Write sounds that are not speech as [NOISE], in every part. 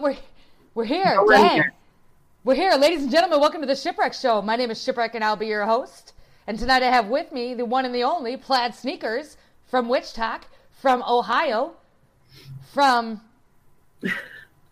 But we're we're here. No, we're here. We're here, ladies and gentlemen. Welcome to the Shipwreck Show. My name is Shipwreck, and I'll be your host. And tonight I have with me the one and the only Plaid Sneakers from Wichita, from Ohio, from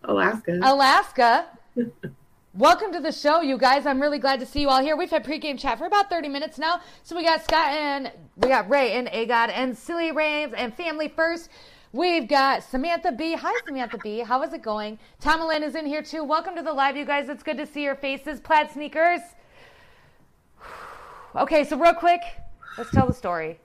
Alaska. Alaska. [LAUGHS] Welcome to the show, you guys. I'm really glad to see you all here. We've had pregame chat for about 30 minutes now. So we got Scott and we got Ray and Agod and Silly Rames and Family First. We've got Samantha B. Hi, Samantha B. How is it going? Tom is in here too. Welcome to the live, you guys. It's good to see your faces. Plaid sneakers. [SIGHS] Okay, so real quick, let's tell the story.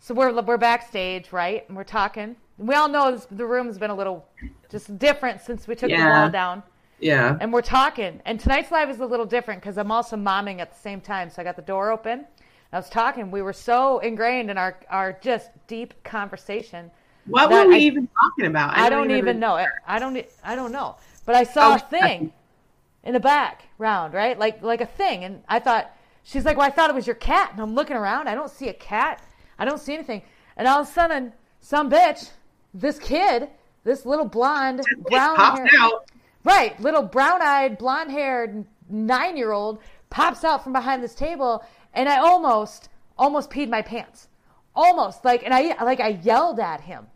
So we're we're backstage, right? And we're talking. We all know this, the room's been a little just different since we took the Yeah. wall down yeah. and we're talking. And tonight's live is a little different because I'm also momming at the same time. So I got the door open. I was talking. We were so ingrained in our our just deep conversation. What were we I- even talking about? I don't even know. I I don't. I don't know. But I saw Oh, a thing in the background, right? Like like a thing, and I thought she's like, "Well, I thought it was your cat." And I'm looking around. I don't see a cat. I don't see anything. And all of a sudden, some bitch, this kid, this little blonde, brown hair, out. Right, little brown-eyed, blonde-haired nine-year-old pops out from behind this table, and I almost, almost peed my pants, almost like, and I like I yelled at him,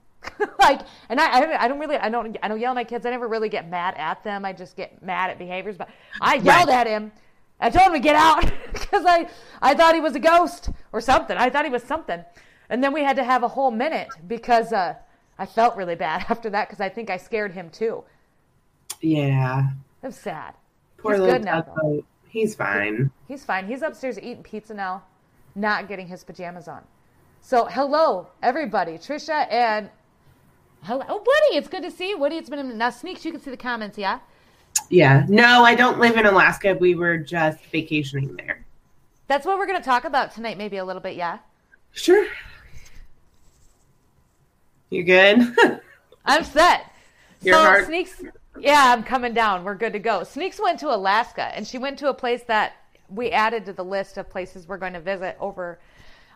[LAUGHS] like, and I, I, I don't really, I don't, I don't yell at my kids. I never really get mad at them. I just get mad at behaviors. But I yelled Right. at him. I told him to get out [LAUGHS] because I, I thought he was a ghost or something. I thought he was something, and then we had to have a whole minute because uh, I felt really bad [LAUGHS] after that because I think I scared him too. Yeah. It was sad. Poor He's little good now, He's fine. He's fine. He's upstairs eating pizza now, not getting his pajamas on. So, hello, everybody. Trisha and hello, oh, Woody. It's good to see you, Woody. It's been a. Now, Sneaks, you can see the comments, yeah? Yeah. No, I don't live in Alaska. We were just vacationing there. That's what we're going to talk about tonight, maybe a little bit, yeah? Sure. You good? [LAUGHS] I'm set. Your so, heart- Sneaks, yeah, I'm coming down. We're good to go. Sneaks went to Alaska, and she went to a place that we added to the list of places we're going to visit over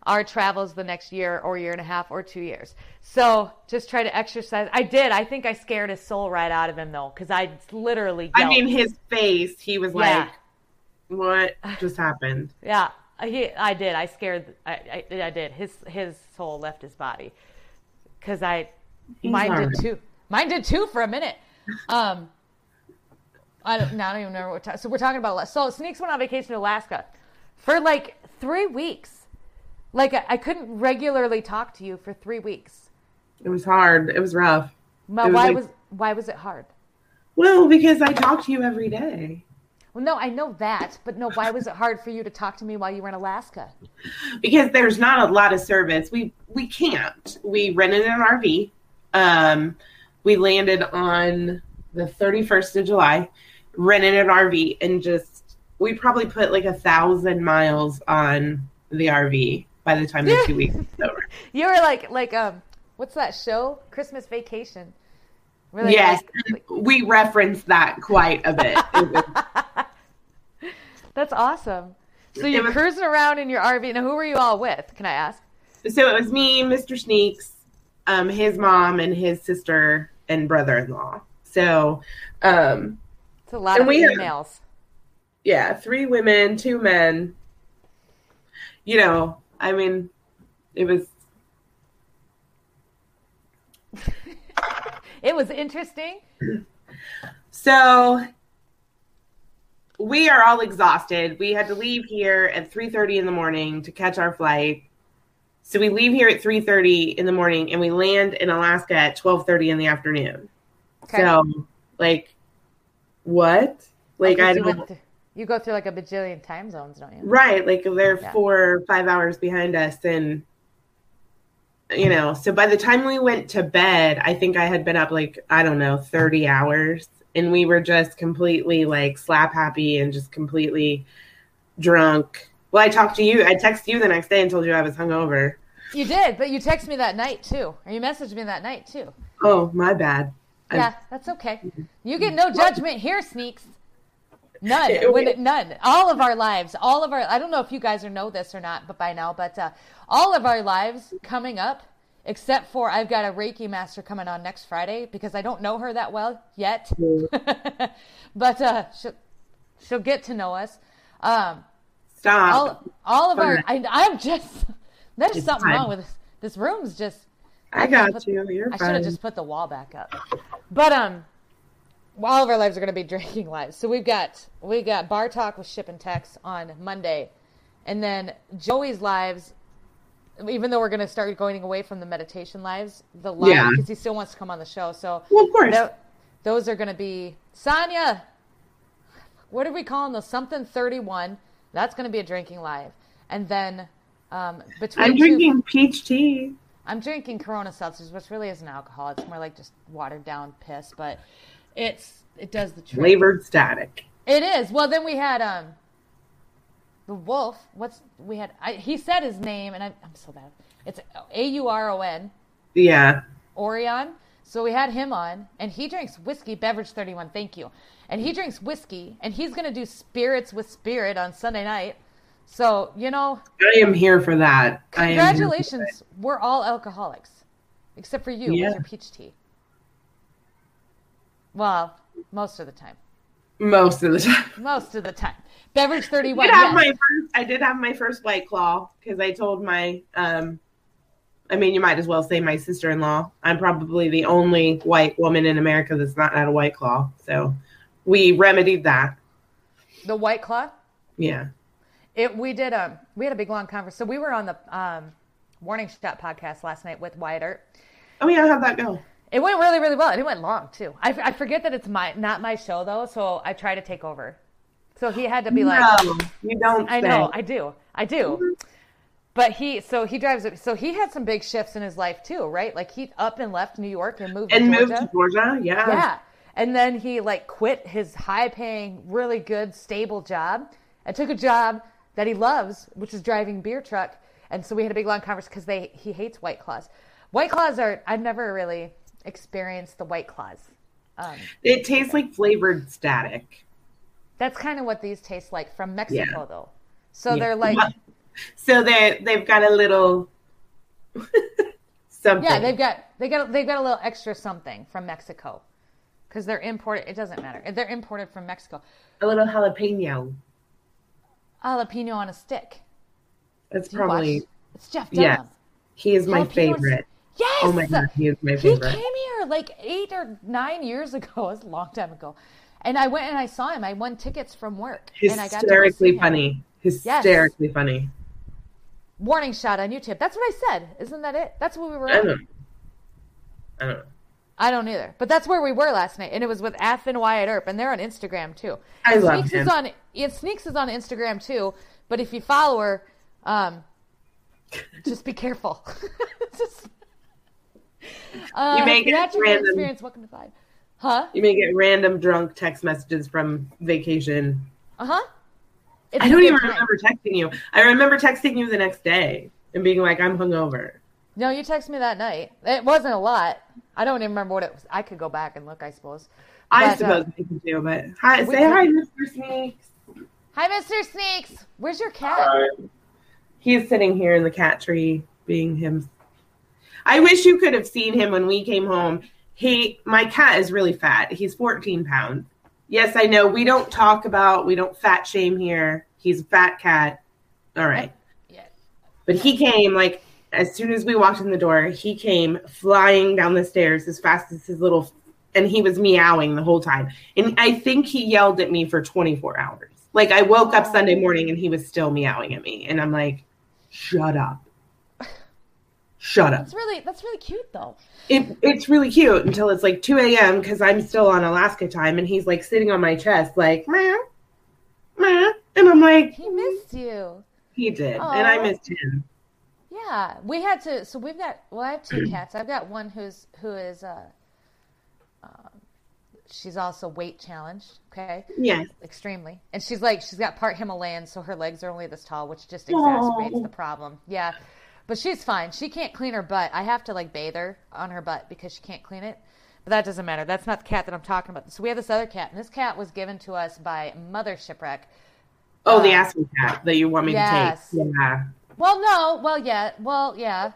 our travels the next year or year and a half or two years. So just try to exercise. I did. I think I scared his soul right out of him though, because I literally. I mean, his face, he was Yeah. like, what just happened? [LAUGHS] Yeah, he. I did. I scared. I. I, I did. His his soul left his body, because I. He's mine alright. did too. Mine did too for a minute. Um. I don't. Now I don't even remember what. time. so we're talking about. So Sneaks went on vacation to Alaska, for like three weeks. Like I, I couldn't regularly talk to you for three weeks. It was hard. It was rough. Ma- It was why like- was why was it hard? Well, because I talk to you every day. Well, no, I know that, but no, why was it hard for you to talk to me while you were in Alaska? because there's not a lot of service. We we can't. We rented an RV. Um, we landed on the 31st of July, rented an RV, and just we probably put like a thousand miles on the RV by the time the two weeks was over. [LAUGHS] You were like like um, what's that show? Christmas Vacation. They, Yes, like- we referenced that quite a bit. [LAUGHS] That's awesome. So you're was- cruising around in your RV. Now, who were you all with? Can I ask? so it was me, Mr. Sneaks, um, his mom, and his sister and brother-in-law. So, um, It's a lot And of we have- yeah, three women, two men. You know, I mean, it was [LAUGHS] It was interesting. so we are all exhausted. We had to leave here at 3:30 in the morning to catch our flight. So we leave here at 3:30 in the morning and we land in Alaska at 12:30 in the afternoon. Okay. So, like what? Like Okay, I don't you go through like a bajillion time zones, don't you? Right. Like they're Yeah. four or five hours behind us. And, you know, so by the time we went to bed, I think I had been up like, I don't know, 30 hours. And we were just completely like slap happy and just completely drunk. Well, I talked to you. I texted you the next day and told you I was hungover. You did, but you texted me that night too, or you messaged me that night too. Oh, my bad. Yeah, that's okay. Mm-hmm. You get no judgment here, sneaks. None. [LAUGHS] It- none. All of our lives, all of our. I don't know if you guys are know this or not, but by now, but uh, all of our lives coming up, except for I've got a Reiki master coming on next Friday because I don't know her that well yet. [LAUGHS] but uh, she'll, she'll get to know us. Um, Stop. all, all of our, I, I'm just, there's It's something wrong with this. This room's just, I got you. You're I should have just put the wall back up. But um, all of our lives are going to be [LAUGHS] drinking lives. So we've got we got bar talk with Ship and Tex on Monday, and then Joey's lives. Even though we're going to start going away from the meditation lives, the live Yeah. because he still wants to come on the show. So Well, of course. tho- those are going to be Sonia. What are we calling those? Something thirty-one. That's going to be a drinking live, and then um, between I'm two- drinking peach tea. I'm drinking Corona seltzers, which really isn't alcohol. It's more like just watered down piss, but it's it does the trick. Flavored static. It is. Well, then we had um the wolf. What's we had? I, he said his name, and I, I'm so bad. It's A U R O N Yeah. Orion. So we had him on, and he drinks whiskey, beverage 31. Thank you. And he drinks whiskey, and he's gonna do spirits with spirit on Sunday night. So you know, I am here for that. Am for Congratulations. We're all alcoholics. Except for you Yeah. with your peach tea. Well, most of the time. Most of the time. [LAUGHS] Most of the time. Beverage I 31. did have Yes. I did have my first white claw because I told my. um I mean, you might as well say my sister-in-law. I'm probably the only white woman in America that's not had a white claw. So we remedied that. The White Claw. Yeah. It we did um we had a big long conversation. So we were on the um Warning Shot podcast last night with Wyatt Earp. Oh yeah, how'd that go? It went really, really well, and it went long too. I, I forget that it's my not my show though, so I try to take over. So he had to be like, no, you don't. I say. know, I do, I do. Mm-hmm. But he, so he drives. So he had some big shifts in his life too, right? Like he up and left New York and moved and to moved Georgia. to Georgia. Yeah. Yeah, and then he like quit his high-paying, really good, stable job and took a job that he loves, which is driving beer truck. And so we had a big long conversation because they he hates White Claws. White Claws are I've never really experienced the White Claws. Um, It tastes like flavored static. that's kind of what these taste like from Mexico, Yeah. though. So Yeah. they're like. So they they've got a little [LAUGHS] something. Yeah, they've got they got they've got a little extra something from Mexico because they're imported. It doesn't matter. They're imported from Mexico. a little jalapeno. Jalapeno on a stick. That's Do you watch- probably It's Jeff Dunham. yes. He is my Jalapeno a favorite. Yes. Oh my god, he is my He came here like eight or nine years ago. [LAUGHS] It was a long time ago. And I went and I saw him. I won tickets from work. and I got to Hysterically funny. Hysterically funny. Warning shot on YouTube. That's what I said. Isn't that it? That's what we were I don't. I don't know. I don't either. But that's where we were last night, and it was with Ath and Wyatt Earp, and they're on Instagram too. I And love Sneaks him. is on it. Sneaks is on Instagram too. But if you follow her, um, just be careful. [LAUGHS] just, uh, You may get theatrical random- experience. Welcome to five. Huh? You may get random drunk text messages from vacation. Uh huh. I don't even remember texting you. I remember texting you the next day and being like, "I'm hungover." No, you texted me that night. It wasn't a lot. I don't even remember what it was. I could go back and look, I suppose. I But, uh, suppose I could do, but hi, say hi, Mr. Sneaks. Hi, Mr. Sneaks. Where's your cat? He's sitting here in the cat tree, being him. I wish you could have seen him when we came home. He, my cat is really fat. He's 14 pounds. Yes, I know. We don't talk about, we don't fat shame here. He's a fat cat. All right. Yeah. But he came like as soon as we walked in the door, he came flying down the stairs as fast as his little and he was meowing the whole time. And I think he yelled at me for 24 hours. Like I woke up Sunday morning and he was still meowing at me and I'm like, "Shut up." Shut up. That's really that's really cute though. It, it's really cute until it's like 2 a.m. because I'm still on Alaska time and he's like sitting on my chest, like, meow, meow. And I'm like, He missed you. he did. And I missed him. Yeah, we had to. So we've got. Well, I have two cats. I've got one who's who is. Uh, um, she's also weight challenged. Okay, Yes. extremely, and she's like she's got part Himalayan, so her legs are only this tall, which just exacerbates Aw. the problem. Yeah, but she's fine. She can't clean her butt. I have to like bathe her on her butt because she can't clean it. But that doesn't matter. That's not the cat that I'm talking about. So we have this other cat, and this cat was given to us by Mother Shipwreck. Oh, the Uh, Aspen cat that you want me yes. to take. Yeah. Well, no, well, yeah, well, yeah.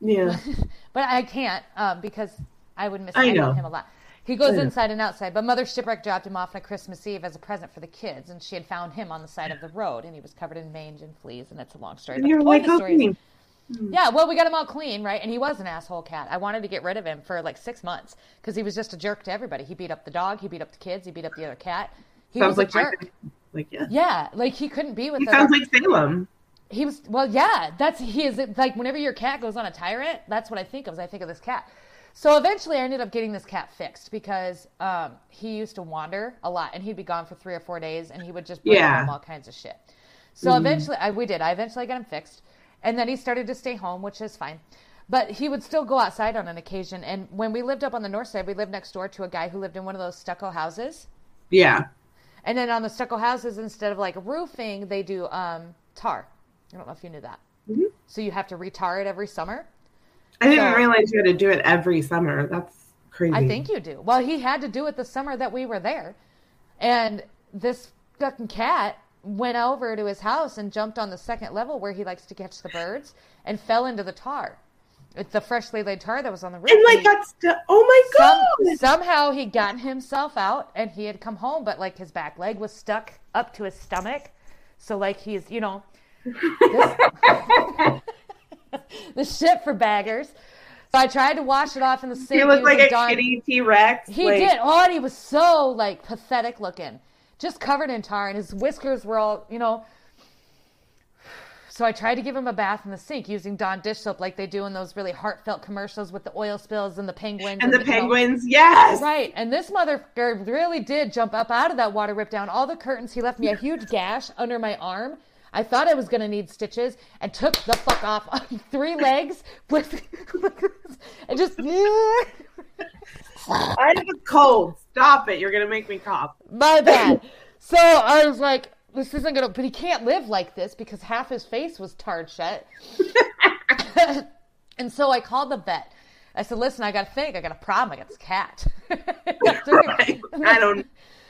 Yeah. [LAUGHS] but I can't um, because I would miss I know. him a lot. He goes inside and outside, but Mother Shipwreck dropped him off on Christmas Eve as a present for the kids, and she had found him on the side of the road, and he was covered in mange and fleas, and it's a long story. And but you're like, story is- okay. yeah, well, we got him all clean, right? And he was an asshole cat. I wanted to get rid of him for like six months because he was just a jerk to everybody. He beat up the dog, he beat up the kids, he beat up the other cat. He Sounds was like a jerk. Like yeah. Yeah, like he couldn't be with He sounds like Salem. he was well yeah that's he is like whenever your cat goes on a tyrant that's what i think of is i think of this cat so eventually i ended up getting this cat fixed because um, he used to wander a lot and he'd be gone for three or four days and he would just bring Yeah. home all kinds of shit so eventually I, we did i eventually got him fixed and then he started to stay home which is fine but he would still go outside on an occasion and when we lived up on the north side we lived next door to a guy who lived in one of those stucco houses Yeah. and then on the stucco houses, instead of like roofing, they do um, tar. I don't know if you knew that. Mhm. So you have to retar it every summer. I didn't So- realize you had to do it every summer. That's crazy. I think you do. Well, he had to do it the summer that we were there. And this fucking cat went over to his house and jumped on the second level where he likes to catch the birds and fell into the tar. It's the freshly laid tar that was on the roof. And like He- got stu- Oh my some, god. somehow he gotten himself out and he had come home, but like his back leg was stuck up to his stomach. So like he's, you know, this, [LAUGHS] the shit for baggers. So I tried to wash it off in the sink. he looked like a kitty T Rex. He did. Oh, and he was so like pathetic looking, just covered in tar, and his whiskers were all, you know. So I tried to give him a bath in the sink using Dawn dish soap, like they do in those really heartfelt commercials with the oil spills and the penguins And the you know. penguins, yes. Right, and this motherfucker really did jump up out of that water, rip down all the curtains. He left me a huge gash under my arm. I thought I was gonna need stitches, and took the fuck off [LAUGHS] on three legs with, [LAUGHS] and just I have a cold. Stop it. You're gonna make me cough. my bad. So I was like, this isn't gonna. But he can't live like this because half his face was tarred shut. [LAUGHS] and so I called the vet. I said, listen, I got a thing. I got a problem. I got this cat. [LAUGHS] Right. I don't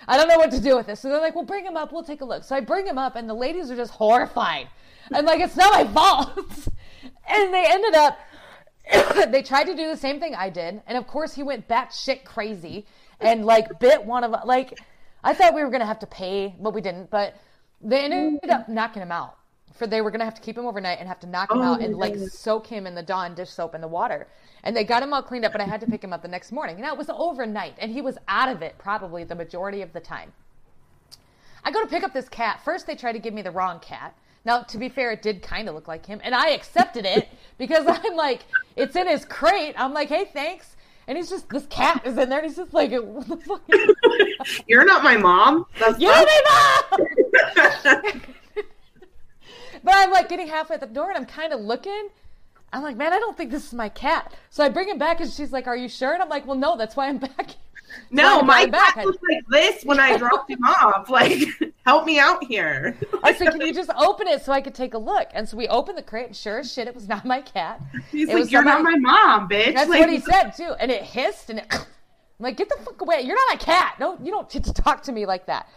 I don't know what to do with this. So they're like, well, bring him up. We'll take a look. So I bring him up, and the ladies are just horrified. I'm like, it's not my fault. [LAUGHS] and they ended up, [COUGHS] they tried to do the same thing I did. And of course, he went batshit crazy and like bit one of like, I thought we were going to have to pay, but we didn't. But they ended mm. up knocking him out. For they were going to have to keep him overnight and have to knock him Oh out and like God. soak him in the Dawn dish soap in the water. And they got him all cleaned up, but I had to pick him up the next morning. Now it was overnight, and he was out of it probably the majority of the time. I go to pick up this cat. First, they try to give me the wrong cat. Now, to be fair, it did kind of look like him, and I accepted it [LAUGHS] because I'm like, it's in his crate. I'm like, hey, thanks. And he's just, this cat is in there, and he's just like, what the fuck? [LAUGHS] You're not my mom. That's You're my mom! [LAUGHS] But I'm like getting halfway at the door and I'm kind of looking. I'm like, man, I don't think this is my cat. So I bring him back and she's like, are you sure? And I'm like, well, no, that's why I'm back. No, my back. cat was like this when I dropped him off. [LAUGHS] Like, help me out here. I said, can you just open it so I could take a look? And so we opened the crate and sure as shit, it was not my cat. He's It like, you're not my mom, bitch. That's like, what he said too. And it hissed and it, [CLEARS THROAT] I'm like, get the fuck away. You're not my cat. No, you don't get to talk to me like that.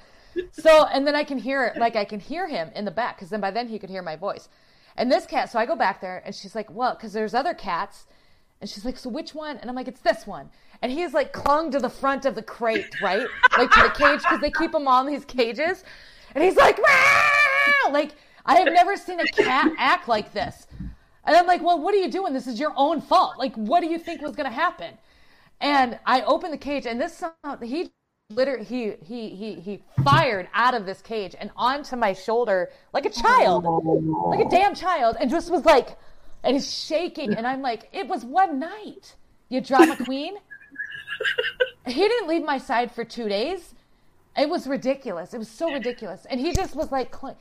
So, and then I can hear it, like I can hear him in the back because then by then he could hear my voice. And this cat, so I go back there and she's like, well, because there's other cats. And she's like, so which one? And I'm like, it's this one. And he's like clung to the front of the crate, right? Like to the cage because they keep him all in these cages. And he's like, "Meow!" like I have never seen a cat act like this. And I'm like, well, what are you doing? This is your own fault. Like, what do you think was going to happen? And I opened the cage, and this sound, he literally he he he he fired out of this cage and onto my shoulder like a child, like a damn child, and just was like, and he's shaking, and I'm like, it was one night, you drama [LAUGHS] queen. he didn't leave my side for two days. It was ridiculous. It was so ridiculous, and he just was like. Cl-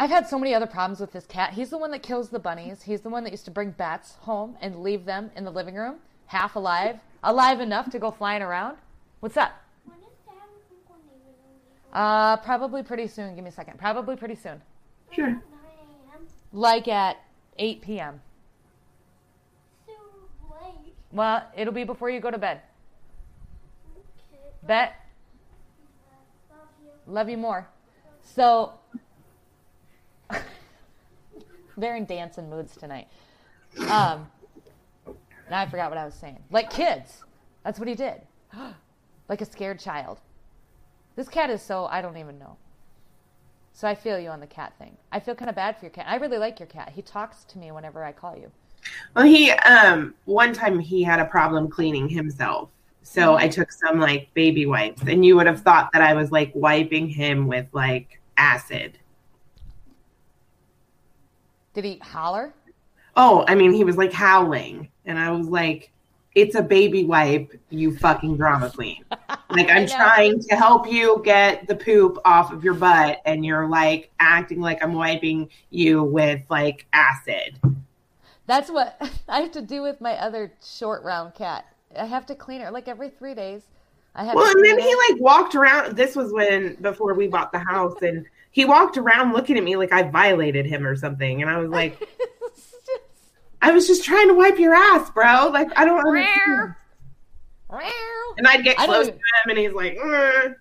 I've had so many other problems with this cat. He's the one that kills the bunnies. He's the one that used to bring bats home and leave them in the living room, half alive, alive enough to go flying around. What's up? When is Dad looking for neighbor Uh, probably pretty soon. Give me a second. Probably pretty soon. Sure. 9 a.m. Like at 8 p.m. So late. Well, it'll be before you go to bed. Okay. Bet. Love you. Love you more. So, [LAUGHS] they're in dancing moods tonight. Um, And I forgot what I was saying. Like kids. That's what he did. [GASPS] like a scared child. This cat is so, I don't even know. So I feel you on the cat thing. I feel kind of bad for your cat. I really like your cat. He talks to me whenever I call you. Well, he um one time he had a problem cleaning himself. So I took some like baby wipes and you would have thought that I was like wiping him with like acid. Did he holler? Oh, I mean he was like howling and I was like it's a baby wipe, you fucking drama queen. [LAUGHS] Like I'm trying to help you get the poop off of your butt and you're like acting like I'm wiping you with like acid. That's what [LAUGHS] I have to do with my other short round cat. I have to clean her like every three days. I have Well, and then clean he like walked around. This was when before we bought the house, and he walked around looking at me like I violated him or something. And I was like, [LAUGHS] I was just trying to wipe your ass, bro. Like I don't understand. And I'd get close to him, and he's like, "Mm."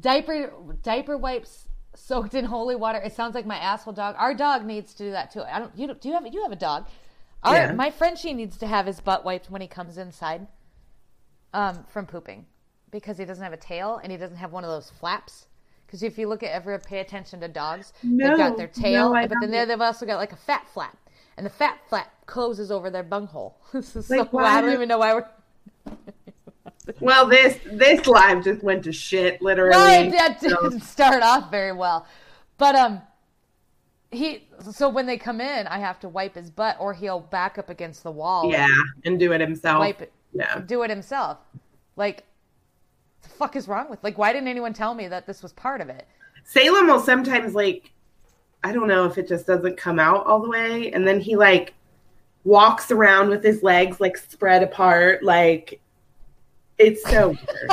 diaper diaper wipes soaked in holy water. It sounds like my asshole dog. Our dog needs to do that too. I don't. You don't, do you have you have a dog? Our Yeah. my Frenchie needs to have his butt wiped when he comes inside, um, from pooping, because he doesn't have a tail and he doesn't have one of those flaps. Because if you look at ever pay attention to dogs, they've got their tail, no, but then haven't. they've also got like a fat flap, and the fat flap closes over their bunghole. [LAUGHS] this is Like, so I don't even know why we're. Well, this this live just went to shit, literally. Right, that didn't start off very well. But um he so when they come in, I have to wipe his butt or he'll back up against the wall yeah, and do it himself. wipe it Yeah, do it himself. Like the fuck is wrong with like why didn't anyone tell me that this was part of it? Salem will sometimes like, I don't know if it just doesn't come out all the way, and then he like walks around with his legs like spread apart, like it's so [LAUGHS] weird.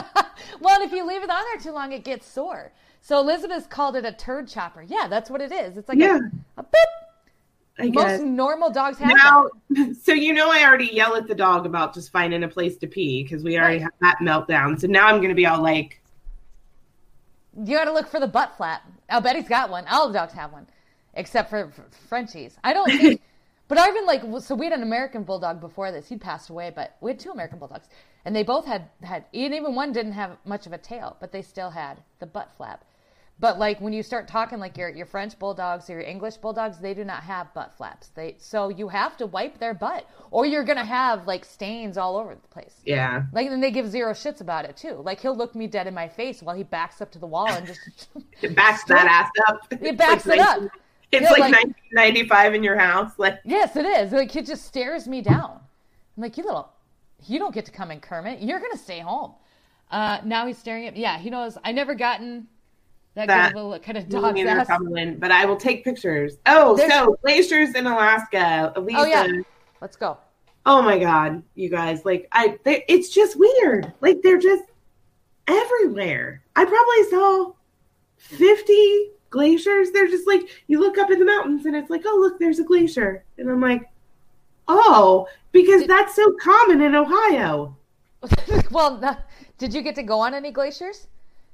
well, and if you leave it on there too long, it gets sore. So Elizabeth called it a turd chopper. Yeah, that's what it is. It's like Yeah. a, a boop. I guess. Most normal dogs have now that. [LAUGHS] so you know i already yell at the dog about just finding a place to pee because we already Right. have that meltdown so now i'm gonna be all like You got to look for the butt flap. I'll bet he's got one. All the dogs have one, except for for Frenchies. I don't [LAUGHS] think. But I even like so we had an American bulldog before this. He'd passed away, but we had two American bulldogs, and they both had had and even one didn't have much of a tail, but they still had the butt flap. But like when you start talking like your your French bulldogs or your English bulldogs, they do not have butt flaps. They so you have to wipe their butt, or you're gonna have like stains all over the place. yeah Like, and they give zero shits about it too. Like, he'll look me dead in my face while he backs up to the wall and just. [LAUGHS] it backs that [LAUGHS] ass up It backs [LAUGHS] it up. It's Yeah, like, like- 1995 in your house like yes, it is. Like, he just stares me down. I'm like, you little. You don't get to come in, Kermit. You're going to stay home. Uh, now he's staring at me. Yeah, he knows. I never gotten that, That- good of a look at a me dog's ass. Cumberland, but i will take pictures oh There's- so glaciers in alaska Oh, yeah. Let's go. oh my god you guys like i they, it's just weird like they're just everywhere i probably saw 50 glaciers they're just like you look up in the mountains and it's like oh look there's a glacier. And i'm like oh because that's so common in ohio. [LAUGHS] Well, no- did you get to go on any glaciers?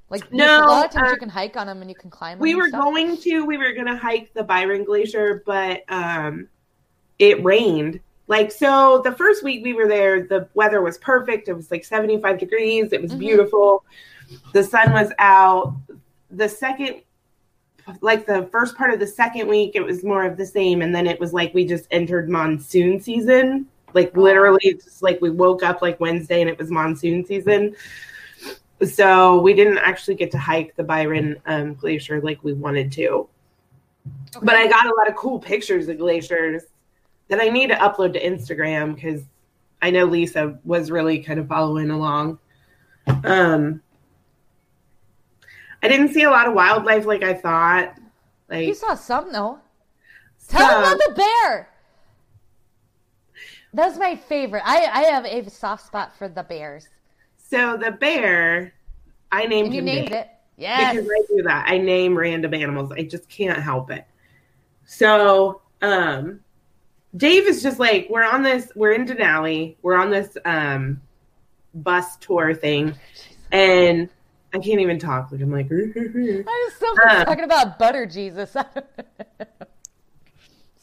Like, No, a lot of times uh, you can hike on them and you can climb we were going to we were going to hike the byron glacier but um it rained. Like so the first week we were there the weather was perfect. It was like 75 degrees. It was Mhm. beautiful. The sun was out. The second like the first part of the second week it was more of the same. And then it was like we just entered monsoon season. Like Oh. literally it's just like we woke up like wednesday and it was monsoon season. So we didn't actually get to hike the byron um, glacier like we wanted to. But i got a lot of cool pictures of glaciers that i need to upload to instagram because i know lisa was really kind of following along. Um i didn't see a lot of wildlife like i thought like You saw some though. Tell some- about the bear. That's my favorite. I, I have a soft spot for the bears. so the bear i named And you him named Dave. it. Yes. because I do that. I name random animals. I just can't help it. So, um, Dave is just like we're on this. We're in Denali. We're on this um bus tour thing, and I can't even talk. Like I'm like. [LAUGHS] I was so Uh. talking about butter Jesus. [LAUGHS]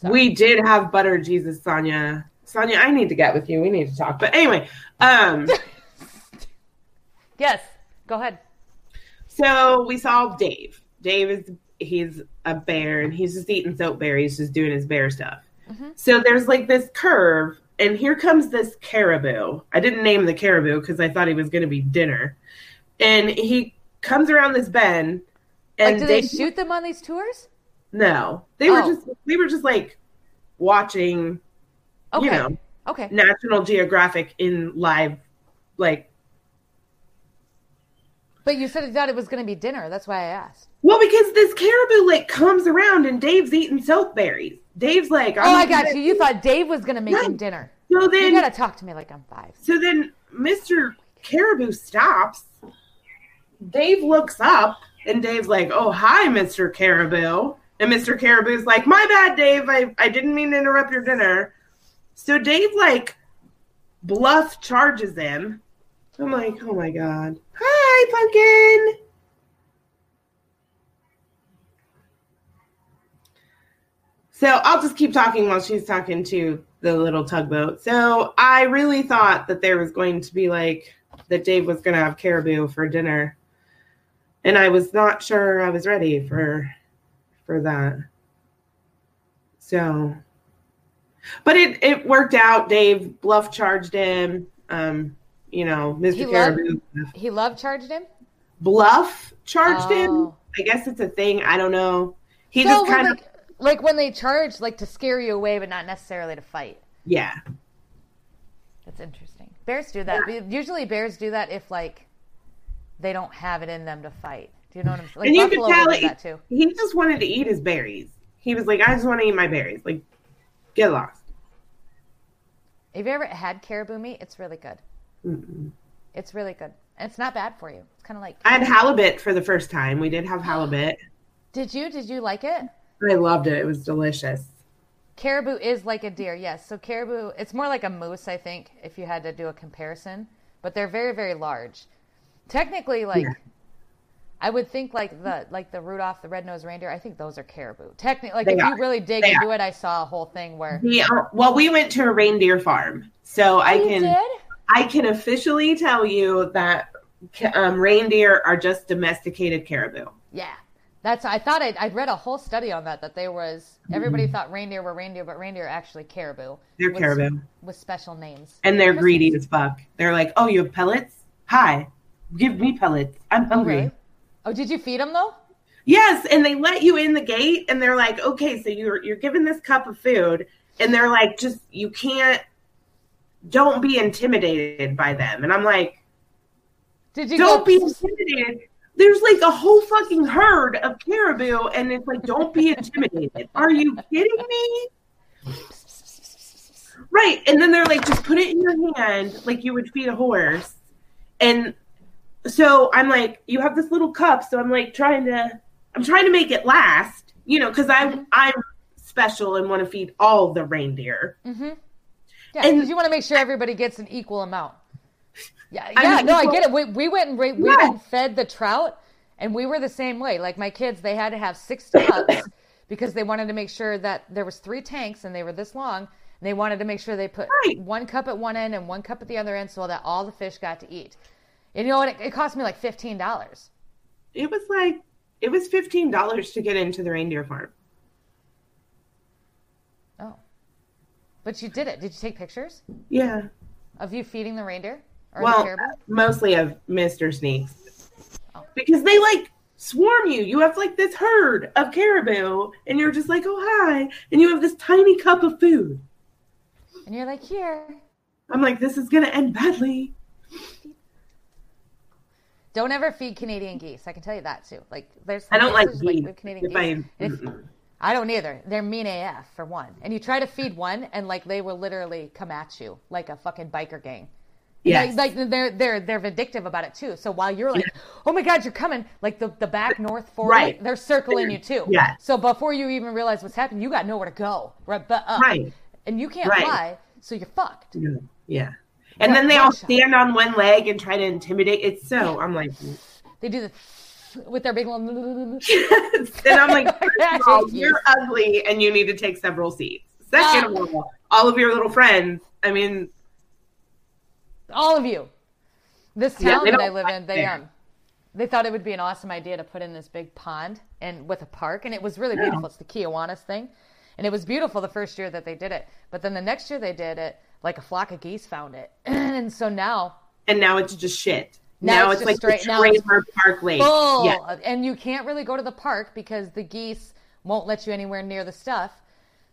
We did have butter Jesus, Sonia. Sonia, I need to get with you. We need to talk. But anyway, um, [LAUGHS] Yes. Go ahead. so we saw Dave. Dave is he's a bear and he's just eating soap berries, just doing his bear stuff. Mhm. So there's like this curve, and here comes this caribou. I didn't name the caribou because I thought he was going to be dinner, and he comes around this bend. Like, And do they Dave- shoot them on these tours? No, they were Oh. just they were just like watching, Okay. you know, Okay. National Geographic in live, like But you said you thought it was going to be dinner. That's why I asked. well because this caribou like comes around and Dave's eating soap berries. Dave's like, Oh, I got gonna- you. You thought Dave was going to make him dinner. So then You got to talk to me like I'm five. so then Mr. Caribou stops. Dave looks up and Dave's like, "Oh, hi, Mr. Caribou." And Mr. Caribou's like, "My bad, Dave. I I didn't mean to interrupt your dinner." So Dave like bluff charges him. I'm like, "Oh my god. Hi, pumpkin." So I'll just keep talking while she's talking to the little tugboat. So I really thought that there was going to be like that Dave was going to have caribou for dinner, and I was not sure I was ready for for that. So, but it it worked out. Dave bluff charged him. Um, you know, Mr. He loved- Caribou He love charged him? bluff charged him. Oh. I guess it's a thing. I don't know. He so, just kind of like when they charge, like to scare you away, but not necessarily to fight. yeah. That's interesting. Bears do that. Usually, bears do that if like they don't have it in them to fight. Do you know what I'm saying? Like and you buffalo could tell that too. he just wanted to eat his berries. He was like, I just want to eat my berries. Like, get lost. Have you ever had caribou meat? It's really good. Mm-mm. It's really good, and it's not bad for you. It's kind of like. I had halibut for the first time. We did have halibut. [GASPS] Did you? Did you like it? I loved it. It was delicious. Caribou is like a deer, yes. So caribou, it's more like a moose, I think, if you had to do a comparison. But they're very, very large. Technically, like Yeah. I would think like the like the Rudolph the red-nosed reindeer. I think those are caribou. Technically, like They if are. you really dig They into are. it, I saw a whole thing where We are, well, we went to a reindeer farm, so I Oh, you can did. I can officially tell you that um, reindeer are just domesticated caribou. Yeah, that's. I thought I'd, I'd read a whole study on that. That there was everybody thought reindeer were reindeer, but reindeer are actually caribou They're with, caribou, with special names. and they're greedy as fuck. They're like, "Oh, you have pellets? Hi, give me pellets. I'm Oh, hungry." really? Oh, did you feed them though? Yes, and they let you in the gate, and they're like, "Okay, so you're you're given this cup of food," and they're like, "Just you can't." Don't be intimidated by them. And I'm like, Did you don't go? be intimidated. There's like a whole fucking herd of caribou, and it's like, don't be intimidated. [LAUGHS] Are you kidding me? Right. And then they're like, just put it in your hand like you would feed a horse. And so I'm like, you have this little cup. So I'm like trying to, I'm trying to make it last, you know, because Mm-hmm. I'm, I'm special and want to feed all the reindeer. Mm-hmm. Yeah, And- because you want to make sure everybody gets an equal amount. Yeah, I yeah, mean, no, I get it. We, we went and we, we Yeah. went and fed the trout, and we were the same way. Like my kids, they had to have six cups [COUGHS] because they wanted to make sure that there was three tanks and they were this long. And they wanted to make sure they put Right. one cup at one end and one cup at the other end so that all the fish got to eat. And you know what? It, it cost me like fifteen dollars. It was like, it was $15 to get into the reindeer farm. Oh, but you did it. Did you take pictures Yeah. of you feeding the reindeer or the Well, caribou? mostly of Mr. Sneaks. Oh. Because they like swarm you. You have like this herd of caribou, and you're just like, oh, hi. And you have this tiny cup of food. And you're like, here. I'm like, this is going to end badly. Don't ever feed Canadian geese. I can tell you that too. Like there's I don't like geese. with Canadian geese. I, if- I don't either. They're mean AF for one. And you try to feed one, and like they will literally come at you like a fucking biker gang. yes. Like, like they're they're they're vindictive about it too. So while you're like, oh my god, you're coming, like the the back north forward, Right. they're circling you too. Yeah. So before you even realize what's happening, you got nowhere to go. Right. But up. right. And you can't Right. fly, so you're fucked. Yeah. yeah. And Yeah, then they all shot. stand on one leg and try to intimidate. It's so, I'm like, They do the with their big little. [LAUGHS] and I'm like, first of all, [LAUGHS] you're ugly and you need to take several seats. Second of all, all of your little friends. I mean, All of you. This town they that I live in, they there. um, they thought it would be an awesome idea to put in this big pond and with a park, and it was really beautiful. It's the Kiwanis thing, and it was beautiful the first year that they did it. But then the next year they did it, like a flock of geese found it, [CLEARS THROAT] and so now and now it's just shit. Now Now, it's it's, like straight- the now it's Tramer Park Lake. full, Yeah. and you can't really go to the park because the geese won't let you anywhere near the stuff.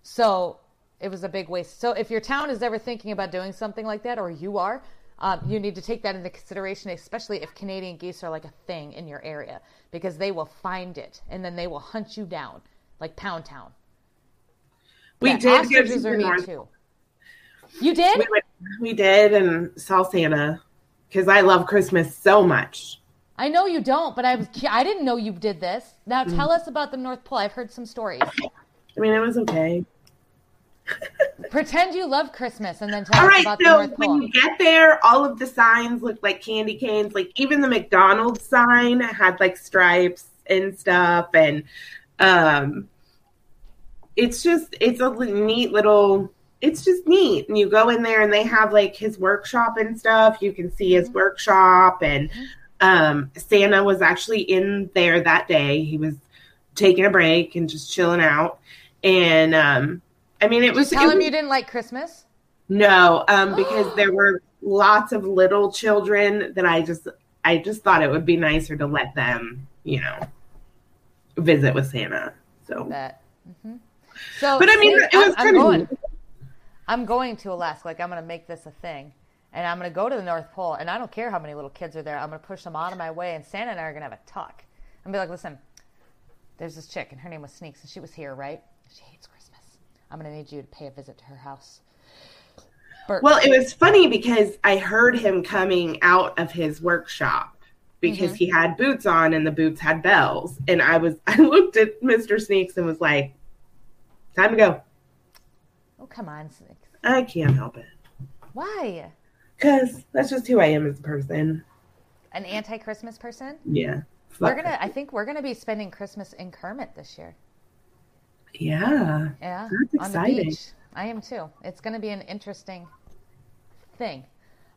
So it was a big waste. So if your town is ever thinking about doing something like that, or you are, um, you need to take that into consideration, especially if Canadian geese are like a thing in your area, because they will find it and then they will hunt you down like Pound Town. We Yeah, did to ostriches are the North too. You did? We, went, we did and saw Santa because I love Christmas so much. I know you don't, but I was I didn't know you did this. Now Mm. tell us about the North Pole. I've heard some stories. I mean, it was okay. [LAUGHS] Pretend you love Christmas and then tell All us right, about the North Pole. when you get there, all of the signs look like candy canes. Like even the McDonald's sign had like stripes and stuff, and um, it's just it's a neat little. It's just neat, and you go in there, and they have like his workshop and stuff. You can see his workshop, and um, Santa was actually in there that day. He was taking a break and just chilling out, and um, I mean, it was. Tell it him you didn't like Christmas. no, um, [GASPS] because there were lots of little children that I just I just thought it would be nicer to let them, you know, visit with Santa. So, That. hmm So, but I mean, see, it was I'm, I'm kind going. I'm going to Alaska. Like I'm going to make this a thing, and I'm going to go to the North Pole. And I don't care how many little kids are there. I'm going to push them out of my way. And Santa and I are going to have a talk. And be like, listen, there's this chick, and her name was Sneaks, and she was here, right? She hates Christmas. I'm going to need you to pay a visit to her house. Bert, well, it was funny because I heard him coming out of his workshop because Mm-hmm. he had boots on and the boots had bells, and I was [LAUGHS] I looked at Mister Sneaks and was like, "Time to go." oh come on, Sneaks. I can't help it Why? because that's just who I am as a person. An anti-Christmas person? Yeah, We're gonna. I think we're gonna be spending Christmas in Kermit this year. Yeah. Yeah, That's on the exciting. beach. I am too. It's going to be an interesting thing.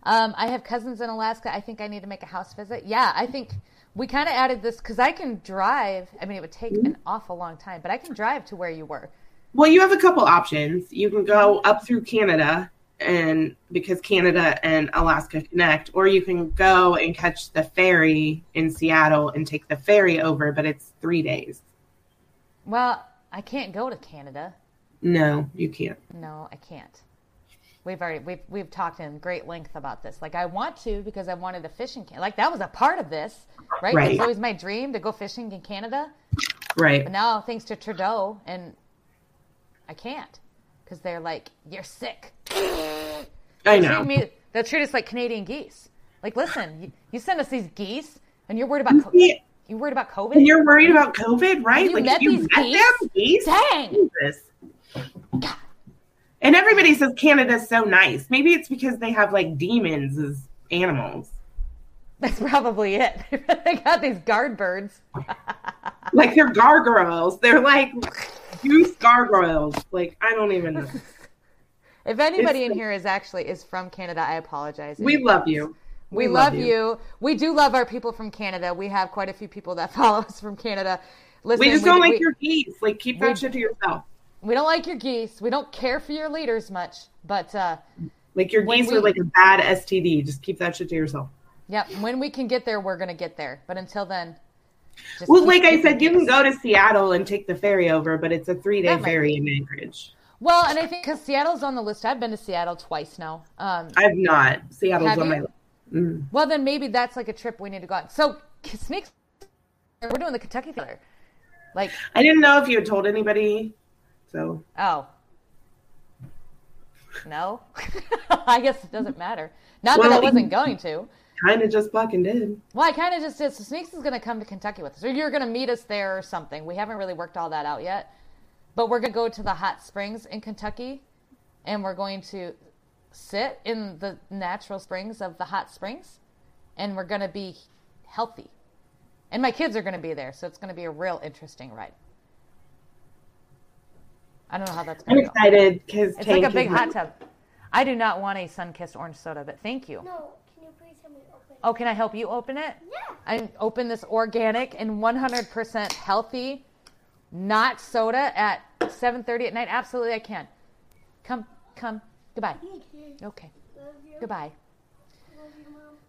Um, I have cousins in Alaska. I think I need to make a house visit. Yeah, I think we kind of added this because I can drive. I mean, it would take Mm-hmm. an awful long time, but I can drive to where you were. Well, you have a couple options. You can go up through Canada and because Canada and Alaska connect, or you can go and catch the ferry in Seattle and take the ferry over, but it's three days. Well, I can't go to Canada. No, you can't. No, I can't. We've already we've we've talked in great length about this. Like I want to because I wanted to fish in Canada. Like that was a part of this, right? Right. It's always my dream to go fishing in Canada. Right. But now, thanks to Trudeau, and I can't because they're like, "You're sick." I know. me, they'll treat us like Canadian geese. Like, listen, you, you send us these geese, and you're worried about co- Yeah. you worried about COVID. And you're worried about COVID, right? you like met you these met geese? them, geese? Dang. Jesus. And everybody says Canada's so nice. Maybe it's because they have like demons as animals. That's probably it. [LAUGHS] they got these guard birds. [LAUGHS] Like they're gargoyles. They're like goose gargoyles. Like I don't even know. [LAUGHS] If anybody It's- in here is actually is from Canada, I apologize. We love you. We, love, you. We do love our people from Canada. We have quite a few people that [LAUGHS] follow us from Canada. Listen, We just don't like we- your geese. Like keep we- that shit to yourself. We don't like your geese. We don't care for your leaders much. But uh, Like your geese we- are like a bad STD. Just keep that shit to yourself. yep, when we can get there, we're gonna get there. But until then, just Well, like I said, you can go to Seattle and take the ferry over, but it's a three day ferry in Anchorage. Well, and I think because Seattle's on the list. I've been to Seattle twice now. Um, I've not. Seattle's on you? my list. Mm. well, then maybe that's like a trip we need to go on. So Sneaks, we're doing the Kentucky Fair. Like, I didn't know if you had told anybody. So oh. No, [LAUGHS] I guess it doesn't matter. Not Well, that I wasn't going to. Kind of just fucking did. Well, I kind of just did. So Sneaks is going to come to Kentucky with us, or you're going to meet us there or something. We haven't really worked all that out yet, but we're going to go to the hot springs in Kentucky, and we're going to sit in the natural springs of the hot springs, and we're going to be healthy. And my kids are going to be there, so it's going to be a real interesting ride. I don't know how that's I'm going to go. excited because It's like a big hot tub. I do not want a sun-kissed orange soda, but thank you. No, can you please help? Oh, can I help you open it? Yeah. I open this organic and 100% healthy, not soda at 7:30 at night. Absolutely, I can. Come, come. Goodbye. Okay. Goodbye. You.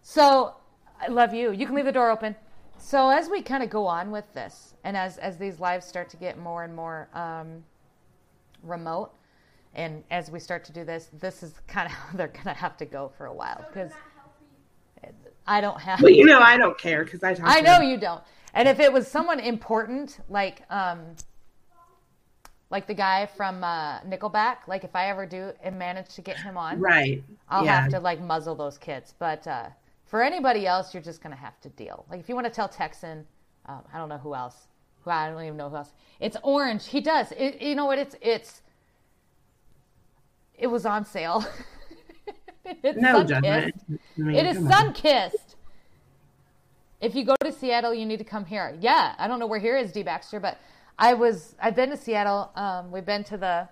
So, I love you. You can leave the door open. So as we kind of go on with this, and as as these lives start to get more and more um, remote, and as we start to do this, this is kind of [LAUGHS] how they're gonna have to go for a while because I don't have. But you know, I don't care because I talk. I know you don't. And if it was someone important, like um, like the guy from uh, Nickelback, like if I ever do and manage to get him on, Right. I'll yeah. have to like muzzle those kids. But uh, for anybody else, you're just gonna have to deal. Like if you want to tell Texan, um, I don't know who else. Who I don't even know who else. It's orange. He does. It, you know what? It's it's. It was on sale. [LAUGHS] [LAUGHS] it's No Sunkist. judgment. I mean, It is Sunkist. If you go to Seattle, you need to come here. Yeah, I don't know where here is, D Baxter, but I was. I've been to Seattle. Um, we've been to the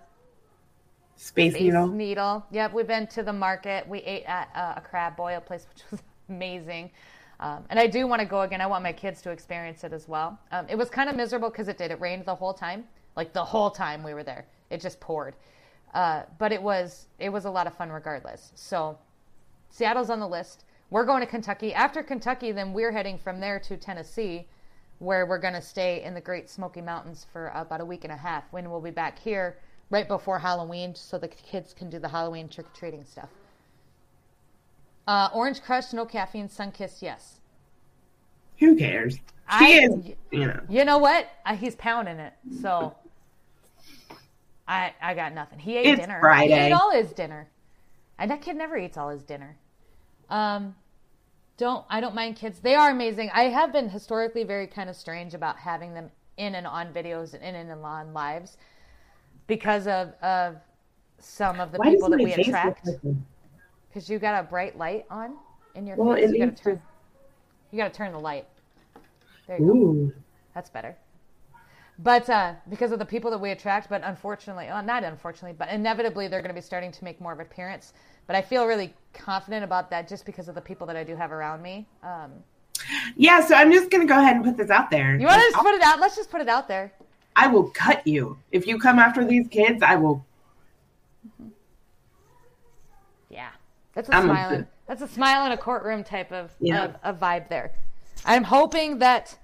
Space Space Needle. Needle. Yep, we've been to the market. We ate at uh, a crab boil place, which was [LAUGHS] amazing. Um, and I do want to go again. I want my kids to experience it as well. Um, it was kind of miserable because it did. It rained the whole time, like the whole time we were there. It just poured. Uh, but it was it was a lot of fun regardless. So Seattle's on the list. We're going to Kentucky. After Kentucky, then we're heading from there to Tennessee, where we're going to stay in the Great Smoky Mountains for about a week and a half. When we'll be back here right before Halloween, so the kids can do the Halloween trick or treating stuff. Uh, Orange Crush, no caffeine. Sunkist, yes. Who cares? She I- is, you know. You know what? Uh, he's pounding it, so I I got nothing. He ate It's dinner. He ate all his dinner, and that kid never eats all his dinner. Um, don't I don't mind kids. They are amazing. I have been historically very kind of strange about having them in and on videos and in and on lives because of of some of the Why people that we attract. Because you got a bright light on in your Well, face. You got to turn. to- You got to turn the light. There you go. That's better. But uh, because of the people that we attract, but unfortunately, well, not unfortunately, but inevitably, they're going to be starting to make more of an appearance. But I feel really confident about that just because of the people that I do have around me. Um, Yeah, so I'm just gonna go ahead and put this out there. you want to just put it out? Let's just put it out there. I will cut you if you come after these kids. I will. Yeah, that's a I'm a smile. in- that's a smile in a courtroom type of, Yeah. of, of vibe there. I'm hoping that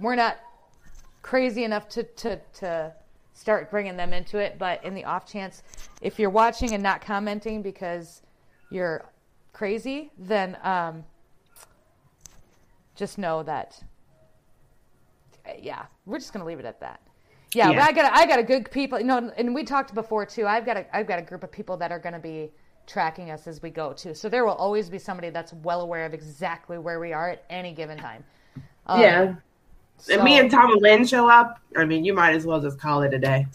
we're not crazy enough to, to, to start bringing them into it. But in the off chance, if you're watching and not commenting because you're crazy, then um, just know that. Yeah, we're just gonna leave it at that. Yeah, Yeah. but I got a, I got a good people. You know, and we talked before too. I've got a I've got a group of people that are going to be tracking us as we go too. So there will always be somebody that's well aware of exactly where we are at any given time. Um, yeah. If so- me and Tom and Lynn show up, I mean, you might as well just call it a day.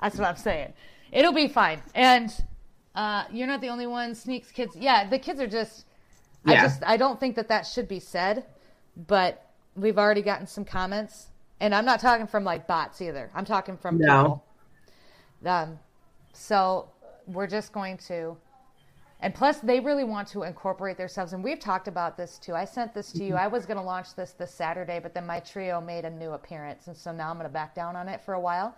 That's what I'm saying. It'll be fine. And uh, you're not the only one. Sneaks kids. Yeah, the kids are just. Yeah. I just I don't think that that should be said, but we've already gotten some comments, and I'm not talking from like bots either. I'm talking from No. people. Um, so we're just going to. And plus, they really want to incorporate themselves. And we've talked about this too. I sent this to you. I was going to launch this this Saturday, but then my trio made a new appearance. And so now I'm going to back down on it for a while.